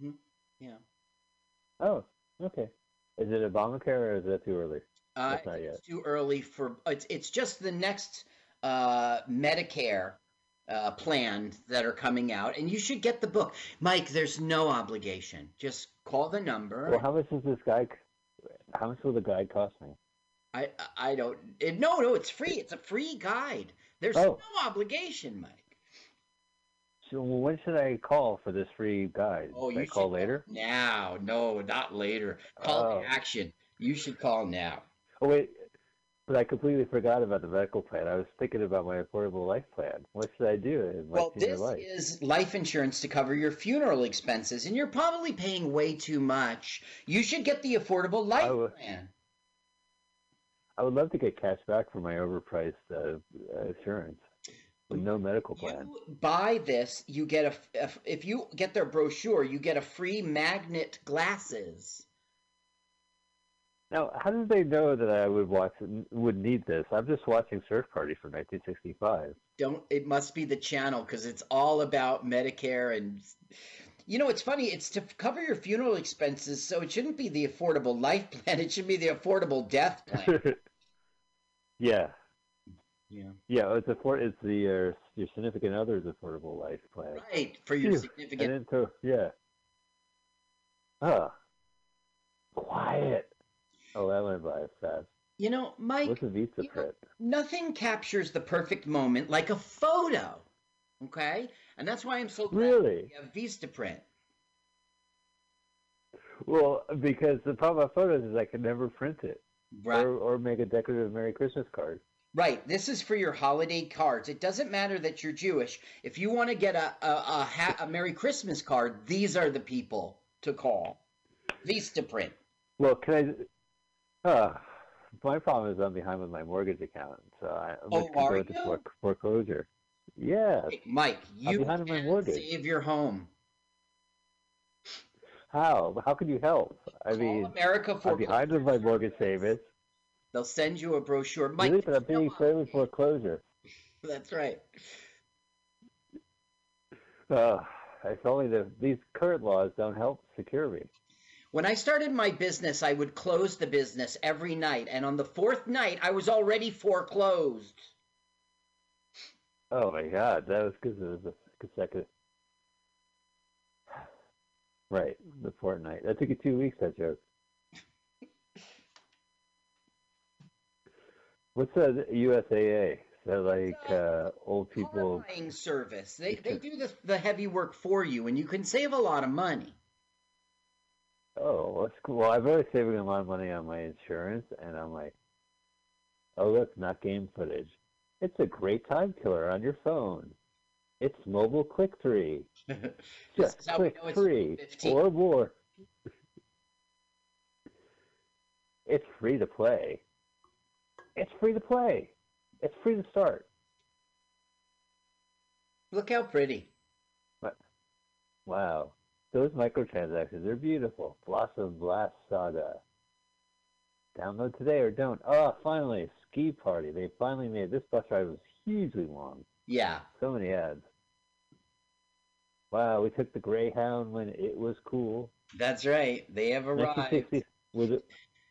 Hmm Yeah. Oh, okay. Is it Obamacare or is that too early? Uh, That's not yet. it's too early for it's it's just the next uh, Medicare uh, plan that are coming out, and you should get the book, Mike. There's no obligation. Just call the number. Well, how much does this guy? How much will the guide cost me? I I don't. It, no, no, it's free. It's a free guide. There's Oh. no obligation, Mike. So when should I call for this free guide? Oh, Should I you call should later? Now, no, not later. Call Oh. to action. You should call now. Oh wait, but I completely forgot about the medical plan. I was thinking about my affordable life plan. What should I do in my Well, this life? is life insurance to cover your funeral expenses, and you're probably paying way too much. You should get the affordable life plan. I would love to get cash back for my overpriced uh, uh, insurance with no medical plan. You Buy this, you get a if- if you get their brochure, you get a free magnet glasses. Now, how did they know that I would watch would need this? I'm just watching Surf Party from 1965. Don't it must be the channel because it's all about Medicare and you know it's funny it's to cover your funeral expenses so it shouldn't be the affordable life plan it should be the affordable death plan. yeah, yeah. yeah. It's afford. It's the uh, your significant other's affordable life plan. Right for your Phew. significant And then to yeah. Ah, quiet. Oh, that went by fast. You know, Mike, What's a Vistaprint? nothing captures the perfect moment like a photo. Okay? And that's why I'm so glad Really? we have Vistaprint. Well, because the problem with photos is I can never print it, Right. or or make a decorative Merry Christmas card. Right. This is for your holiday cards. It doesn't matter that you're Jewish. If you want to get a a, a, ha- a Merry Christmas card, these are the people to call. Vistaprint. Well, can I? Uh, my problem is I'm behind with my mortgage account, so I, I'm Oh, looking to go into foreclosure. Yeah, Mike, you behind my can mortgage. save your home. How? How can you help? I mean, America I'm behind with my mortgage payments. They'll send you a brochure. Mike, but I'm being threatened foreclosure. that's right. Uh, it's only the these current laws don't help secure me. When I started my business, I would close the business every night, and on the fourth night, I was already foreclosed. Oh my God, that was because it was a consecutive. Right, the fortnight. That took you two weeks. That joke. What's that USAA? They're like uh, old people? Buying service. They they do the the heavy work for you, and you can save a lot of money. Oh, that's cool. Well, I've already saving a lot of money on my insurance, and I'm like, oh look, not game footage. It's a great time killer on your phone. It's mobile click three. Just click three or more. It's free to play. It's free to play. It's free to start. Look how pretty. But, wow. Those microtransactions, they're beautiful. Blossom Blast Saga. Download today or don't. Oh, finally, Ski Party. They finally made this bus ride was hugely long. Yeah. So many ads. Wow, we took the Greyhound when it was cool. That's right. They have arrived. 1960 was it?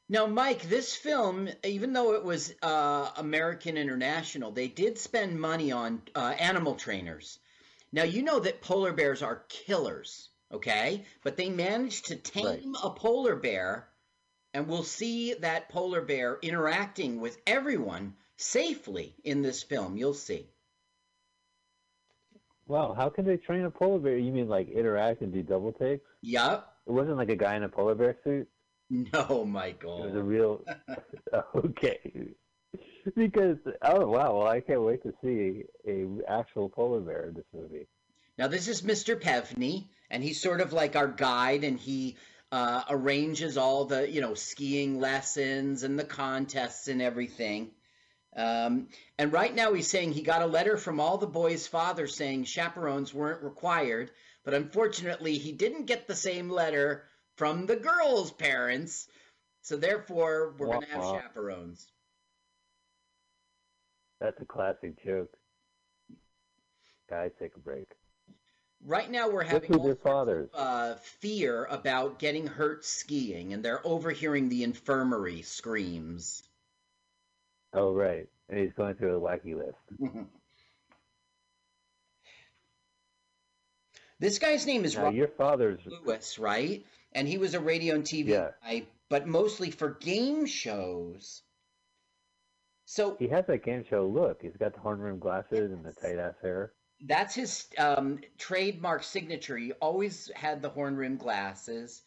Now, Mike, this film, even though it was uh, American International, they did spend money on uh, animal trainers. Now, you know that polar bears are killers, okay? But they managed to tame a polar bear, and we'll see that polar bear interacting with everyone safely in this film. You'll see. Wow, how can they train a polar bear? You mean like interact and do double takes? Yup. It wasn't like a guy in a polar bear suit. No, Michael. It was a real. okay. Because oh wow, well I can't wait to see a actual polar bear in this movie. Now, this is Mr. Pevney, and he's sort of like our guide, and he uh, arranges all the, you know, skiing lessons and the contests and everything. Um, and right now, he's saying he got a letter from all the boys' fathers saying chaperones weren't required, but unfortunately, he didn't get the same letter from the girls' parents. So therefore, we're going to have chaperones. That's a classic joke. Guys, take a break. Right now, we're having all your fathers? uh, fear about getting hurt skiing, and they're overhearing the infirmary screams. Oh right, and he's going through a wacky list. This guy's name is Now Robert your father's Lewis, right? And he was a radio and TV Yeah. guy, but mostly for game shows. So he has that game show look. He's got the horn rim glasses and the tight ass hair. that's his um, trademark signature. He always had the horn rim glasses.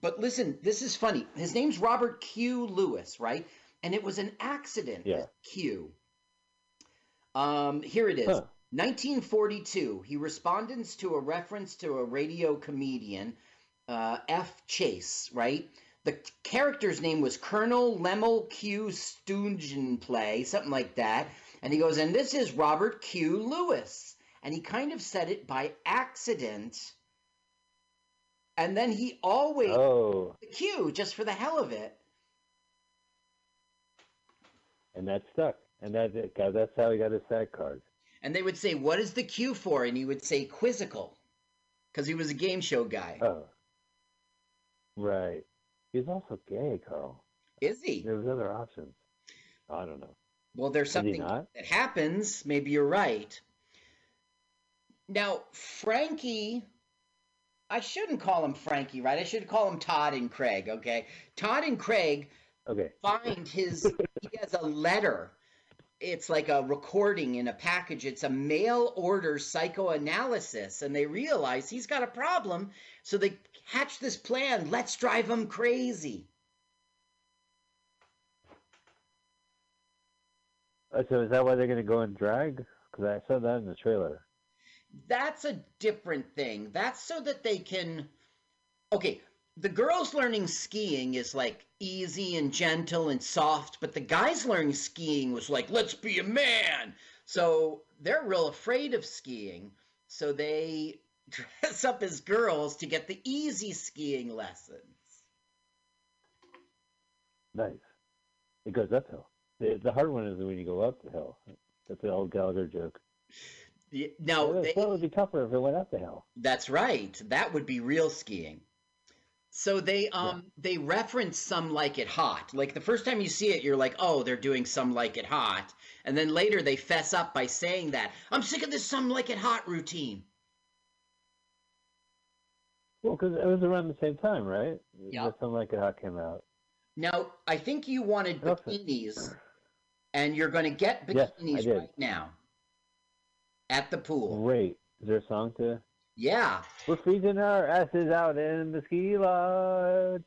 But listen, this is funny. His name's Robert Q. Lewis, right? And it was an accident. Yeah. Q. Um, here it is. Huh. 1942. He responded to a reference to a radio comedian, uh, F. Chase, right? The character's name was Colonel Lemel Q. Stungenplay, something like that. And he goes, and this is Robert Q. Lewis. And he kind of said it by accident. And then he always Oh, the Q just for the hell of it. and that stuck. And that that's how he got his SAG card. And they would say, What is the Q for? And he would say quizzical. Because he was a game show guy. Oh, right. He's also gay, Carl. Is he? There's other options. I don't know. Well, there's something that happens. Maybe you're right. Now, Frankie, I shouldn't call him Frankie, right? I should call him Todd and Craig, okay? Todd and Craig Okay. find his, he has a letter. It's like a recording in a package. It's a mail order psychoanalysis, and they realize he's got a problem. So they hatch this plan let's drive him crazy. Uh, So is that why they're going to go and drag? Because I saw that in the trailer. That's a different thing. That's so that they can. Okay, the girls learning skiing is like easy and gentle and soft, but the guys learning skiing was like, let's be a man. So they're real afraid of skiing. So they dress up as girls to get the easy skiing lessons. Nice. It goes uphill. The, the hard one is when you go up the hill. That's the old Gallagher joke. Y- No, Well, they, that would be tougher if it went up the hill. That's right. That would be real skiing. So they um they reference some like it hot. Like the first time you see it, you're like, oh, they're doing some like it hot, and then later they fess up by saying that I'm sick of this some like it hot routine. Well, because it was around the same time, right? Yeah. Something Like It Hot came out. Now I think you wanted bikinis, and you're going to get bikinis did. right now at the pool. Great. Is there a song to? Yeah. We're freezing our asses out in the ski lodge.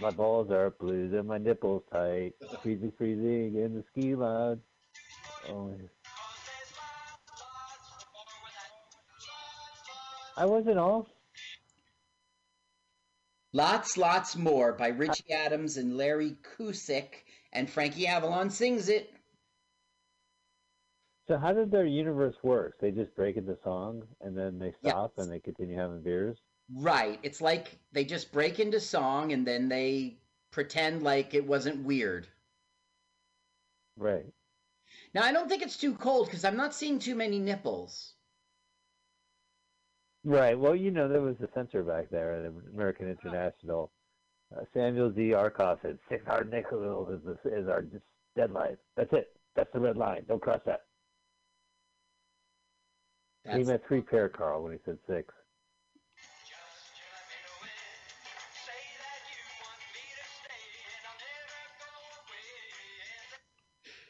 My balls are blues and my nipples tight. Freezing, freezing in the ski lodge. Oh, I wasn't off. Lots, lots more by Richie Adams and Larry Kusik, and Frankie Avalon sings it. So how did their universe work? They just break into song and then they stop and they continue having beers. Right. It's like they just break into song and then they pretend like it wasn't weird. Right. Now, I don't think it's too cold because I'm not seeing too many nipples. Right. Well, you know, there was a censor back there at American International. Uh, Samuel Z. Arkoff said six hard nickels is, the, is our deadline. That's it. That's the red line. Don't cross that. He That's- meant three pair, Carl, when he said six.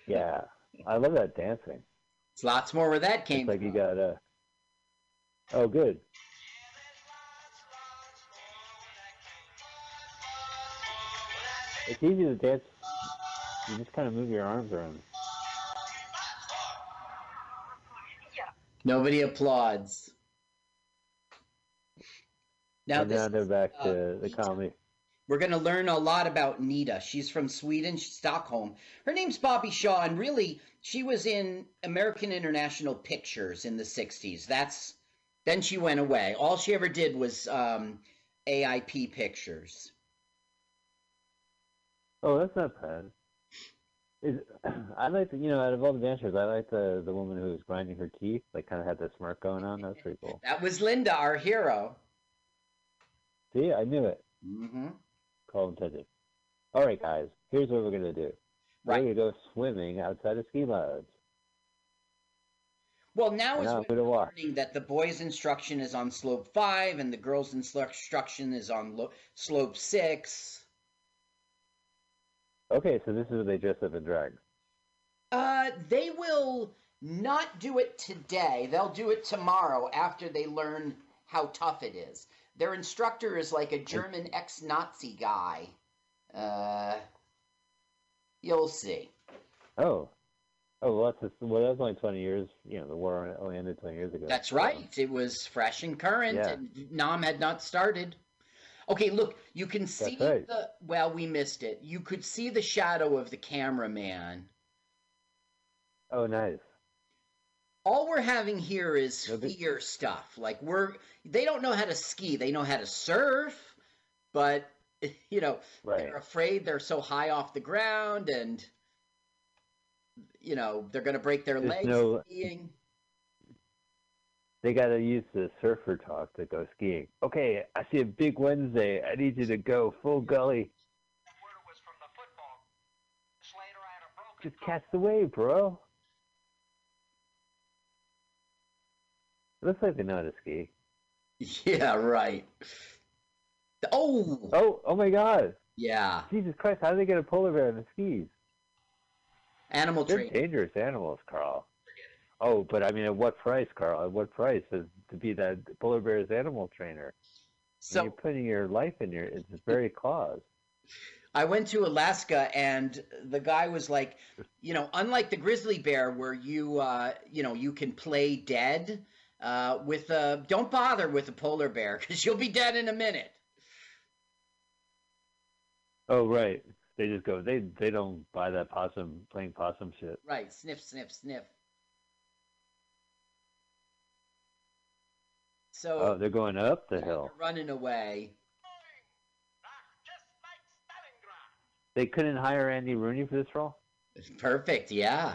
Yeah, I love that dancing. It's lots more where that came It's like you got a. Oh, good. It's easy to dance. You just kind of move your arms around. Nobody applauds. Now, and this now they're back uh, to the comedy. We're going to learn a lot about Nita. She's from Sweden, Stockholm. Her name's Bobbi Shaw, and really, she was in American International Pictures in the 60s. That's then she went away. All she ever did was um, AIP Pictures. Oh, that's not bad. Is I like the, you know out of all the dancers, I like the the woman who was grinding her teeth, like kind of had that smirk going on. That's pretty cool. That was Linda, our hero. See, I knew it. Mm-hmm. Call intended. All right, guys. Here's what we're gonna do. We're gonna go swimming outside of ski lodge. Well, now is Now when I'm gonna we're learning that the boys' instruction is on slope five and the girls' instruction is on lo- slope six. Okay, so this is what they dress up in drag. Uh, they will not do it today. They'll do it tomorrow after they learn how tough it is. Their instructor is like a German ex-Nazi guy. Uh, you'll see. Oh, oh, well, that's just, well, that was only twenty years. You know, the war only ended twenty years ago. That's right. It was fresh and current, Yeah. and Nam had not started. Okay, look, you can see right. the. Well, we missed it. You could see the shadow of the cameraman. Oh, nice. All we're having here is fear stuff. Like we're, they don't know how to ski. They know how to surf, but you know they're afraid they're so high off the ground, and you know they're going to break their There's legs no- skiing. They got to use the surfer talk to go skiing. Okay, I see a big Wednesday. I need you to go full gully. Just catch the wave, bro. It looks like they know how to ski. Yeah, right. Oh, Oh, oh my God! yeah. Jesus Christ! How do they get a polar bear on the skis? Animal They're training. dangerous animals, Carl. Oh, but I mean, at what price, Carl? At what price is to be that polar bear's animal trainer? So- you're putting your life in your it's very claws. I went to Alaska and the guy was like, you know, unlike the grizzly bear where you, uh, you know, you can play dead. Uh, with a, don't bother with a polar bear because you'll be dead in a minute. Oh, right. They just go. They they don't buy that possum playing possum shit. Right, sniff, sniff, sniff. So Oh, they're going up the hill. they're running away. They couldn't hire Andy Rooney for this role. Perfect. Yeah.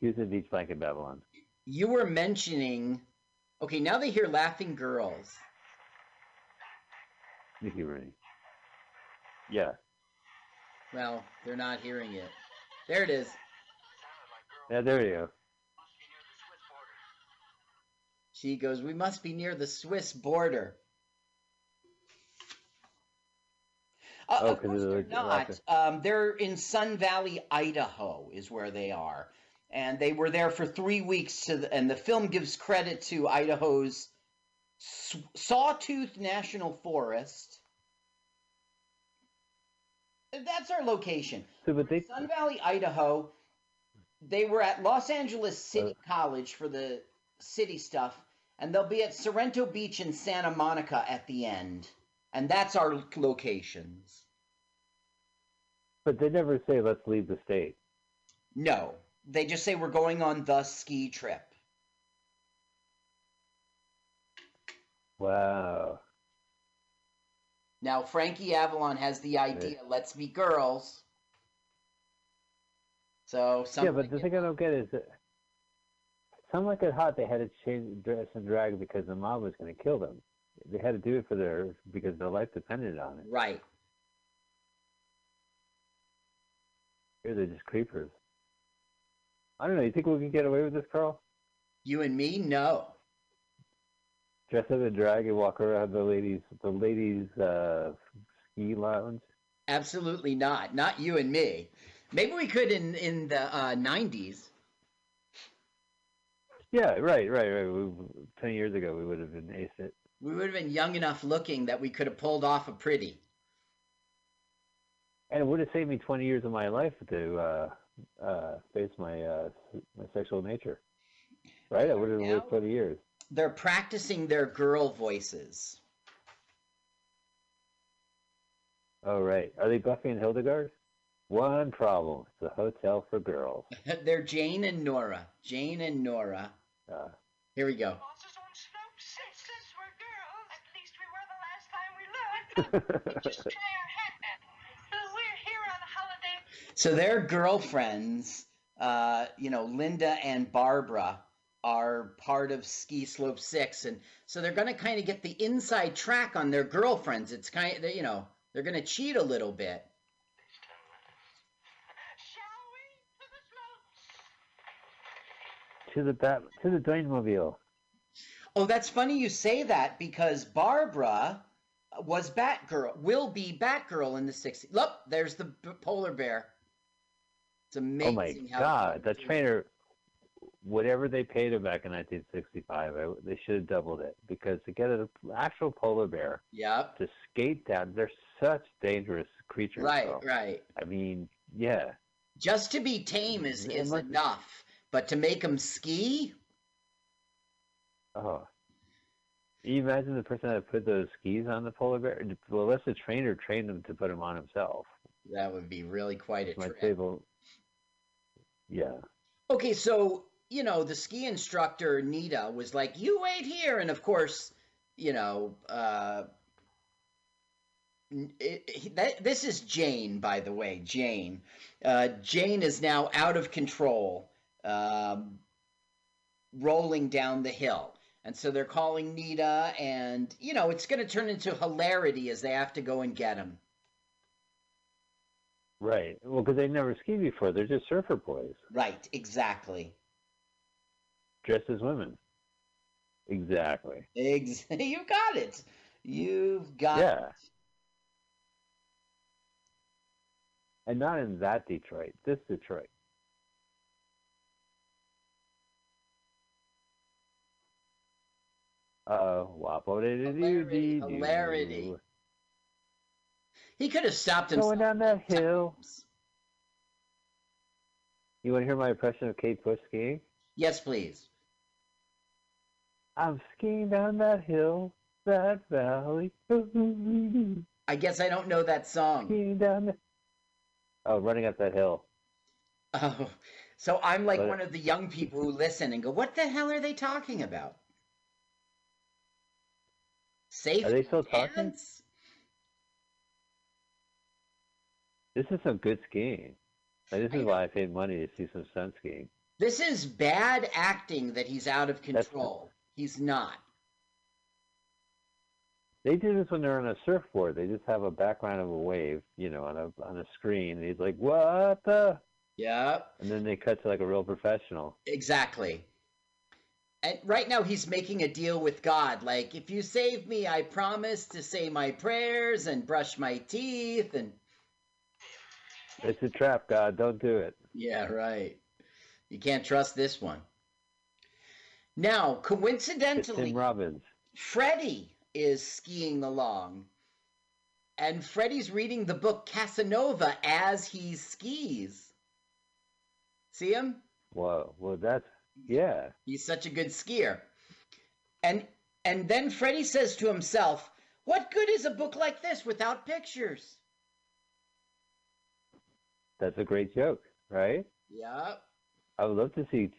He was in Beach Blanket Babylon. You were mentioning. Okay, now they hear laughing girls. Mickey Rooney. Yeah. Well, they're not hearing it. There it is. Yeah, there you go. She goes, We must be near the Swiss border. Uh, Oh, of course they're the not. Um, they're in Sun Valley, Idaho, is where they are, and they were there for three weeks. To the, and the film gives credit to Idaho's Sawtooth National Forest. That's our location. So, but they Sun Valley, Idaho. They were at Los Angeles City College for the city stuff, and they'll be at Sorrento Beach and Santa Monica at the end. And that's our locations. but they never say let's leave the state. No, they just say we're going on the ski trip. Wow. Now, Frankie Avalon has the idea let's be girls. So, yeah, but the thing I don't get is that some like it hot they had to change dress and drag because the mob was going to kill them. They had to do it for their because their life depended on it. Right. Here they're just creepers. I don't know. You think we can get away with this, Carl? You and me? No. Dress up in drag and walk around the ladies, the ladies' uh, ski lounge. Absolutely not. Not you and me. Maybe we could in in the uh, 90s. Yeah, right, right, right. We, Ten years ago, we would have been ace it. We would have been young enough looking that we could have pulled off a pretty. And it would have saved me 20 years of my life to uh, uh, face my uh, my sexual nature. Right? I would have lived 20 years. They're practicing their girl voices. Oh, right. Are they Buffy and Hildegard? One problem. It's a hotel for girls. They're Jane and Nora. Jane and Nora. Uh, Here we go. So their girlfriends, uh, you know, Linda and Barbara, are part of Ski Slope Six, and so they're going to kind of get the inside track on their girlfriends. It's kind of, you know, they're going to cheat a little bit. To the bat, to the Dwayne Mobile. Oh, that's funny you say that because Barbara was Batgirl, will be Batgirl in the 60s. Look, there's the b- polar bear. It's oh amazing Oh my how God, the trainer, whatever they paid him back in 1965, I, they should have doubled it because to get an actual polar bear Yep. to skate down, they're such dangerous creatures. Right, though. right. I mean, yeah. Just to be tame is, is enough, but to make them ski, Oh. Can you imagine the person that put those skis on the polar bear? Well, unless the trainer trained him to put them on himself. that would be really quite a My trip. table. Yeah. Okay, so you know the ski instructor Nita was like, "You wait here," and of course, you know, uh, it, it- that, this is Jane, by the way. Jane, uh, Jane is now out of control, um, rolling down the hill, and so they're calling Nita, and you know it's going to turn into hilarity as they have to go and get him. Right. Well, because they never skied before. They're just surfer boys Right, exactly. dressed as women. Exactly. Ex- you got it. You've got Yeah. it. And not in that Detroit. This Detroit. Uh, wapo Hilarity, hilarity. He could have stopped himself. Going down that hill. You want to hear my impression of Kate Bush skiing? Yes, please. I'm skiing down that hill, that valley. I guess I don't know that song. Skiing down the... Oh, running up that hill. Oh, so I'm like But- one of the young people who listen and go, "What the hell are they talking about?" Safe Are they still talking? This is some good skiing. This is why I paid money to see some sun skiing. This is bad acting that he's out of control. He's not. They do this when they're on a surfboard. They just have a background of a wave, you know, on a on a screen. And he's like, "What the?" Yeah, And then they cut to like a real professional. exactly. And right now he's making a deal with God. Like, if you save me, I promise to say my prayers and brush my teeth and It's a trap, God. Don't do it. Yeah, right. You can't trust this one. Now, It's coincidentally, Tim Robbins. Freddie is skiing along. And Freddie's reading the book Casanova as he skis. See him? Whoa. Well, that's yeah. He's such a good skier. And and then Freddie says to himself, "What good is a book like this without pictures?" That's a great joke, right? Yeah. I would love to see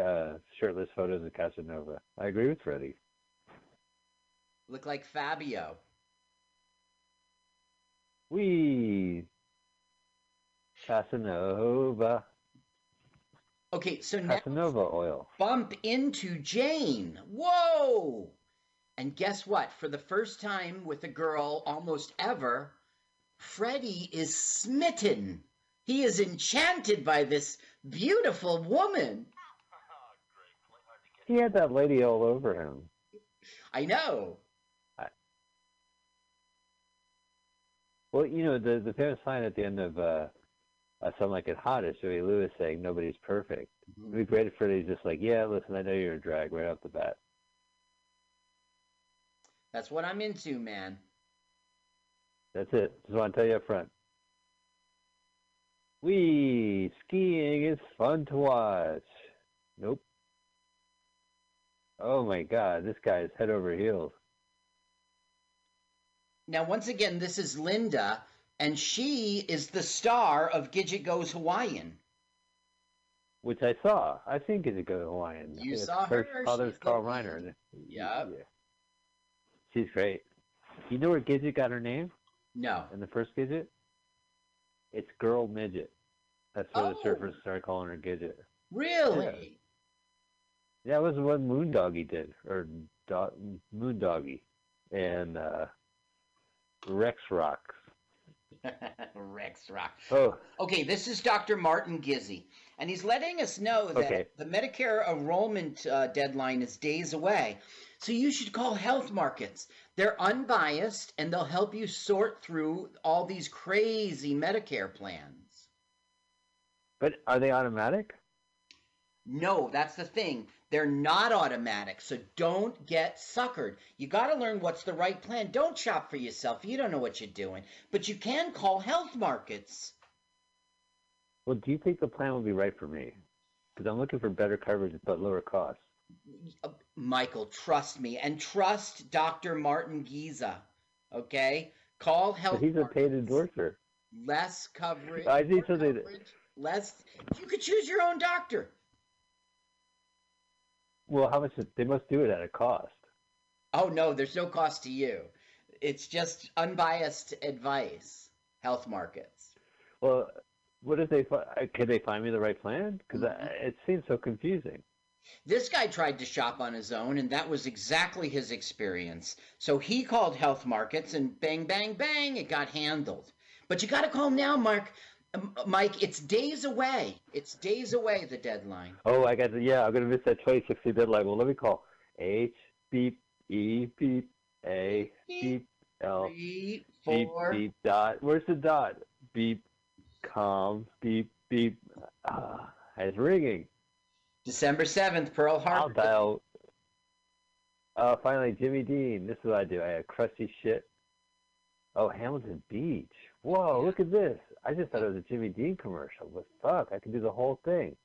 uh, shirtless photos of Casanova. I agree with Freddie. Look like Fabio. We Casanova. Okay, so now Casanova oil. bump into Jane. Whoa! And guess what? For the first time with a girl almost ever, Freddie is smitten. He is enchanted by this beautiful woman. He had that lady all over him. I know. Well, you know, the the famous line at the end of uh, uh Some Like It Hot is Joey Lewis saying nobody's perfect. It'd be great if Freddie's just like, yeah, listen, I know you're a drag right off the bat. That's what I'm into, man. That's it. Just want to tell you up front. We skiing is fun to watch. Nope. Oh my God, this guy is head over heels. Now, once again, this is Linda, and she is the star of Gidget Goes Hawaiian. Which I saw. I think it's a good Hawaiian. You It's saw her her? father's Carl Reiner. Yep. Yeah. She's great. You know where Gidget got her name? No. In the first Gidget? It's Girl Midget. That's where Oh. the surfers started calling her Gidget. Really? Yeah, it was what Moondoggy did, or Do- Moondoggy, and uh, Rex Rocks. Rex Rock. Oh, Okay, this is Dr. Martin Gizzi, and he's letting us know that Okay. the Medicare enrollment uh, deadline is days away. So you should call Health Markets. They're unbiased, and they'll help you sort through all these crazy Medicare plans. but are they automatic? No, that's the thing. They're not automatic, so don't get suckered. You got to learn what's the right plan. Don't shop for yourself. You don't know what you're doing. But you can call Health Markets. Well, do you think the plan will be right for me? Because I'm looking for better coverage but lower costs. Uh, Michael, trust me, and trust Dr. Martin Giza. Okay, call But Health. he's a paid endorser. Less coverage. I need something Less. You could choose your own doctor. Well, how much? They must do it at a cost. Oh no, there's no cost to you. It's just unbiased advice. Health Markets. Well, what if they? Can they find me the right plan? Because Mm-hmm. it seems so confusing. This guy tried to shop on his own, and that was exactly his experience. So he called Health Markets, and bang, bang, bang, it got handled. But you got to call now, Mark. Mike, it's days away. It's days away, the deadline. Oh, I got the, yeah. I'm gonna miss that 2060 deadline. Well, let me call H beep E beep A beep L beep beep dot. Where's the dot? Beep com beep beep. Ah, it's ringing. December 7th, Pearl Harbor. I'll dial. Oh, finally, Jimmy Dean. This is what I do. I have crusty shit. Oh, Hamilton Beach. Whoa, look at this. I just thought it was a Jimmy Dean commercial, but fuck, I can do the whole thing.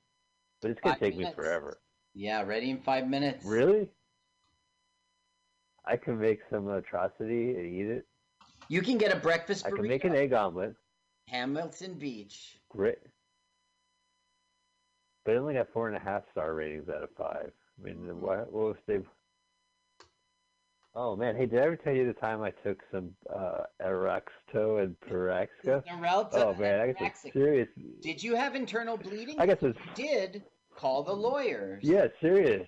But it's gonna Five take me forever. Yeah, ready in five minutes. Really? I can make some atrocity and eat it. You can get a breakfast I can make an egg omelet. Hamilton Beach. Great. But it only got four and a half star ratings out of five. I mean, what, what if they? Oh man, hey, did I ever tell you the time I took some uh, Araxto and? Xarelto Oh man, I got some serious. Did you have internal bleeding? I guess it's did call the lawyers. yeah, serious.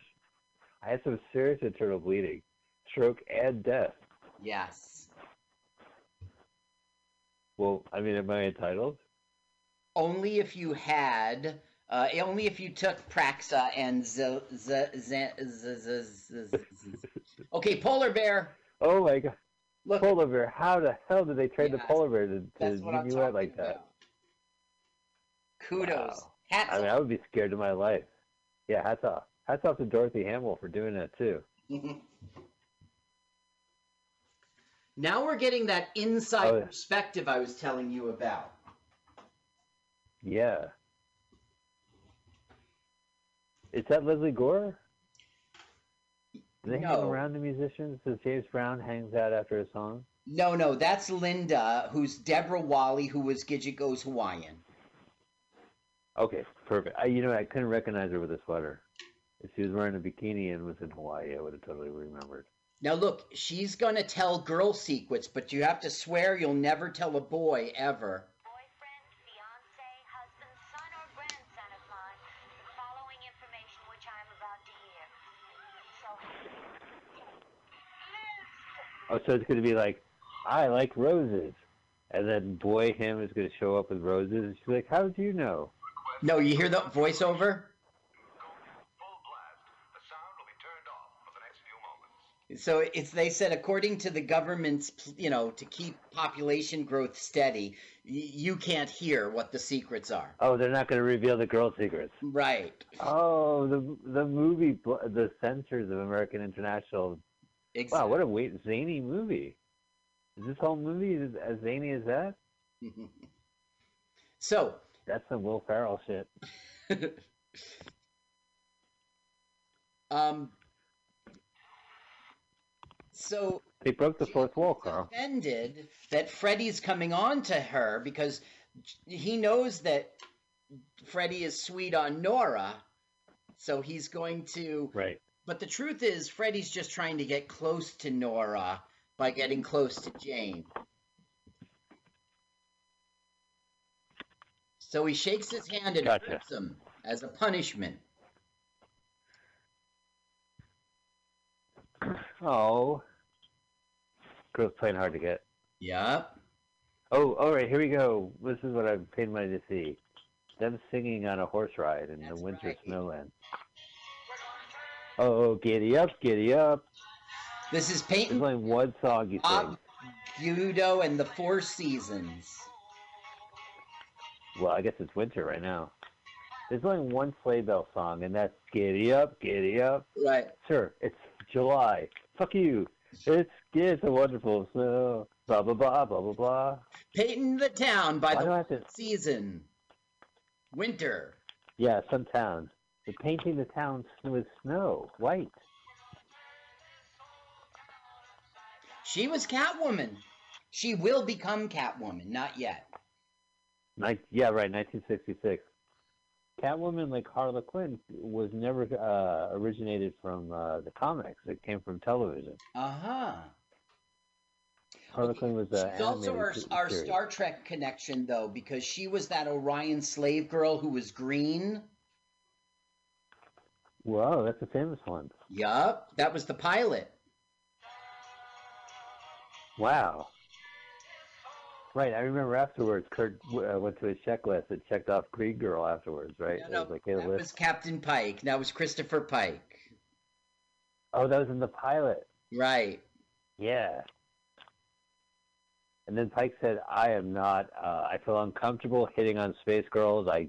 I had some serious internal bleeding, stroke, and death. Yes. Well, I mean, am I entitled? Only if you had. Uh, only if you took Praxa and z- z- z- z- z- z- z- Okay, polar bear. Oh my god. Look, polar bear. How the hell did they train the polar bear to, to what I'm like that? Kudos. Wow. Hats I mean, off. I would be scared to my life. Yeah, hats off. Hats off to Dorothy Hamill for doing that too. now we're getting that inside Oh, perspective I was telling you about. Yeah. Is that Lesley Gore? Do they hang around the musicians as James Brown hangs out after a song? No, no, that's Linda, who's Deborah Walley, who was Gidget Goes Hawaiian. Okay, perfect. I, you know, I couldn't recognize her with a sweater. If she was wearing a bikini and was in Hawaii, I would have totally remembered. Now look, she's gonna tell girl secrets, but you have to swear you'll never tell a boy ever. Oh, so it's going to be like, I like roses. And then boy him is going to show up with roses. And she's like, how do you know? No, you hear the voiceover? So it's they said according to the government's you know to keep population growth steady, you can't hear what the secrets are. Oh, they're not going to reveal the girl secrets. Right. Oh, the the movie, the censors of American International. Wow, what a wait, zany movie. Is this whole movie as as zany as that? So that's some Will Ferrell shit. Um. So They broke the fourth wall, Carl. offended that Freddie's coming on to her because he knows that Freddie is sweet on Nora, so he's going to. Right. But the truth is, Freddie's just trying to get close to Nora by getting close to Jane. So he shakes his hand and Gotcha. hurts him as a punishment. Oh. Girls playing hard to get. Yep. Oh, all right, here we go. This is what I've paid money to see. Them singing on a horse ride in the winter snowland. Oh, giddy up, giddy up. This is Peyton. There's only one song you sing. Bob Gaudio and the Four Seasons. Well, I guess it's winter right now. There's only one sleigh bell song, and that's "Giddy Up, Giddy Up." Right. Sir, it's July. Fuck you. It's it's a wonderful snow. Blah blah blah blah blah blah. Peyton the Town by Why the do I have to- season. Winter. Yeah, some town. They're painting the town with snow, white. She was Catwoman. She will become Catwoman, not yet. Like yeah, right, 1966. Catwoman, like Harley Quinn, was never uh, originated from uh, the comics. It came from television. Uh huh. Harley Quinn was uh, She's also our, our. Star Trek connection, though, because she was that Orion slave girl who was green. Whoa, that's a famous one. Yup, that was the pilot. Wow. Right, I remember afterwards, Kirk uh, went to his checklist and checked off Green Girl afterwards, right? No, It no, was like, hey, that list. was Captain Pike. That was Christopher Pike. Oh, that was in the pilot. Right. Yeah. And then Pike said, I am not, uh, I feel uncomfortable hitting on space girls. I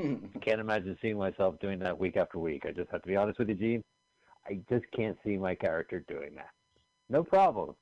can't imagine seeing myself doing that week after week. I just have to be honest with you, Gene. I just can't see my character doing that. No problem.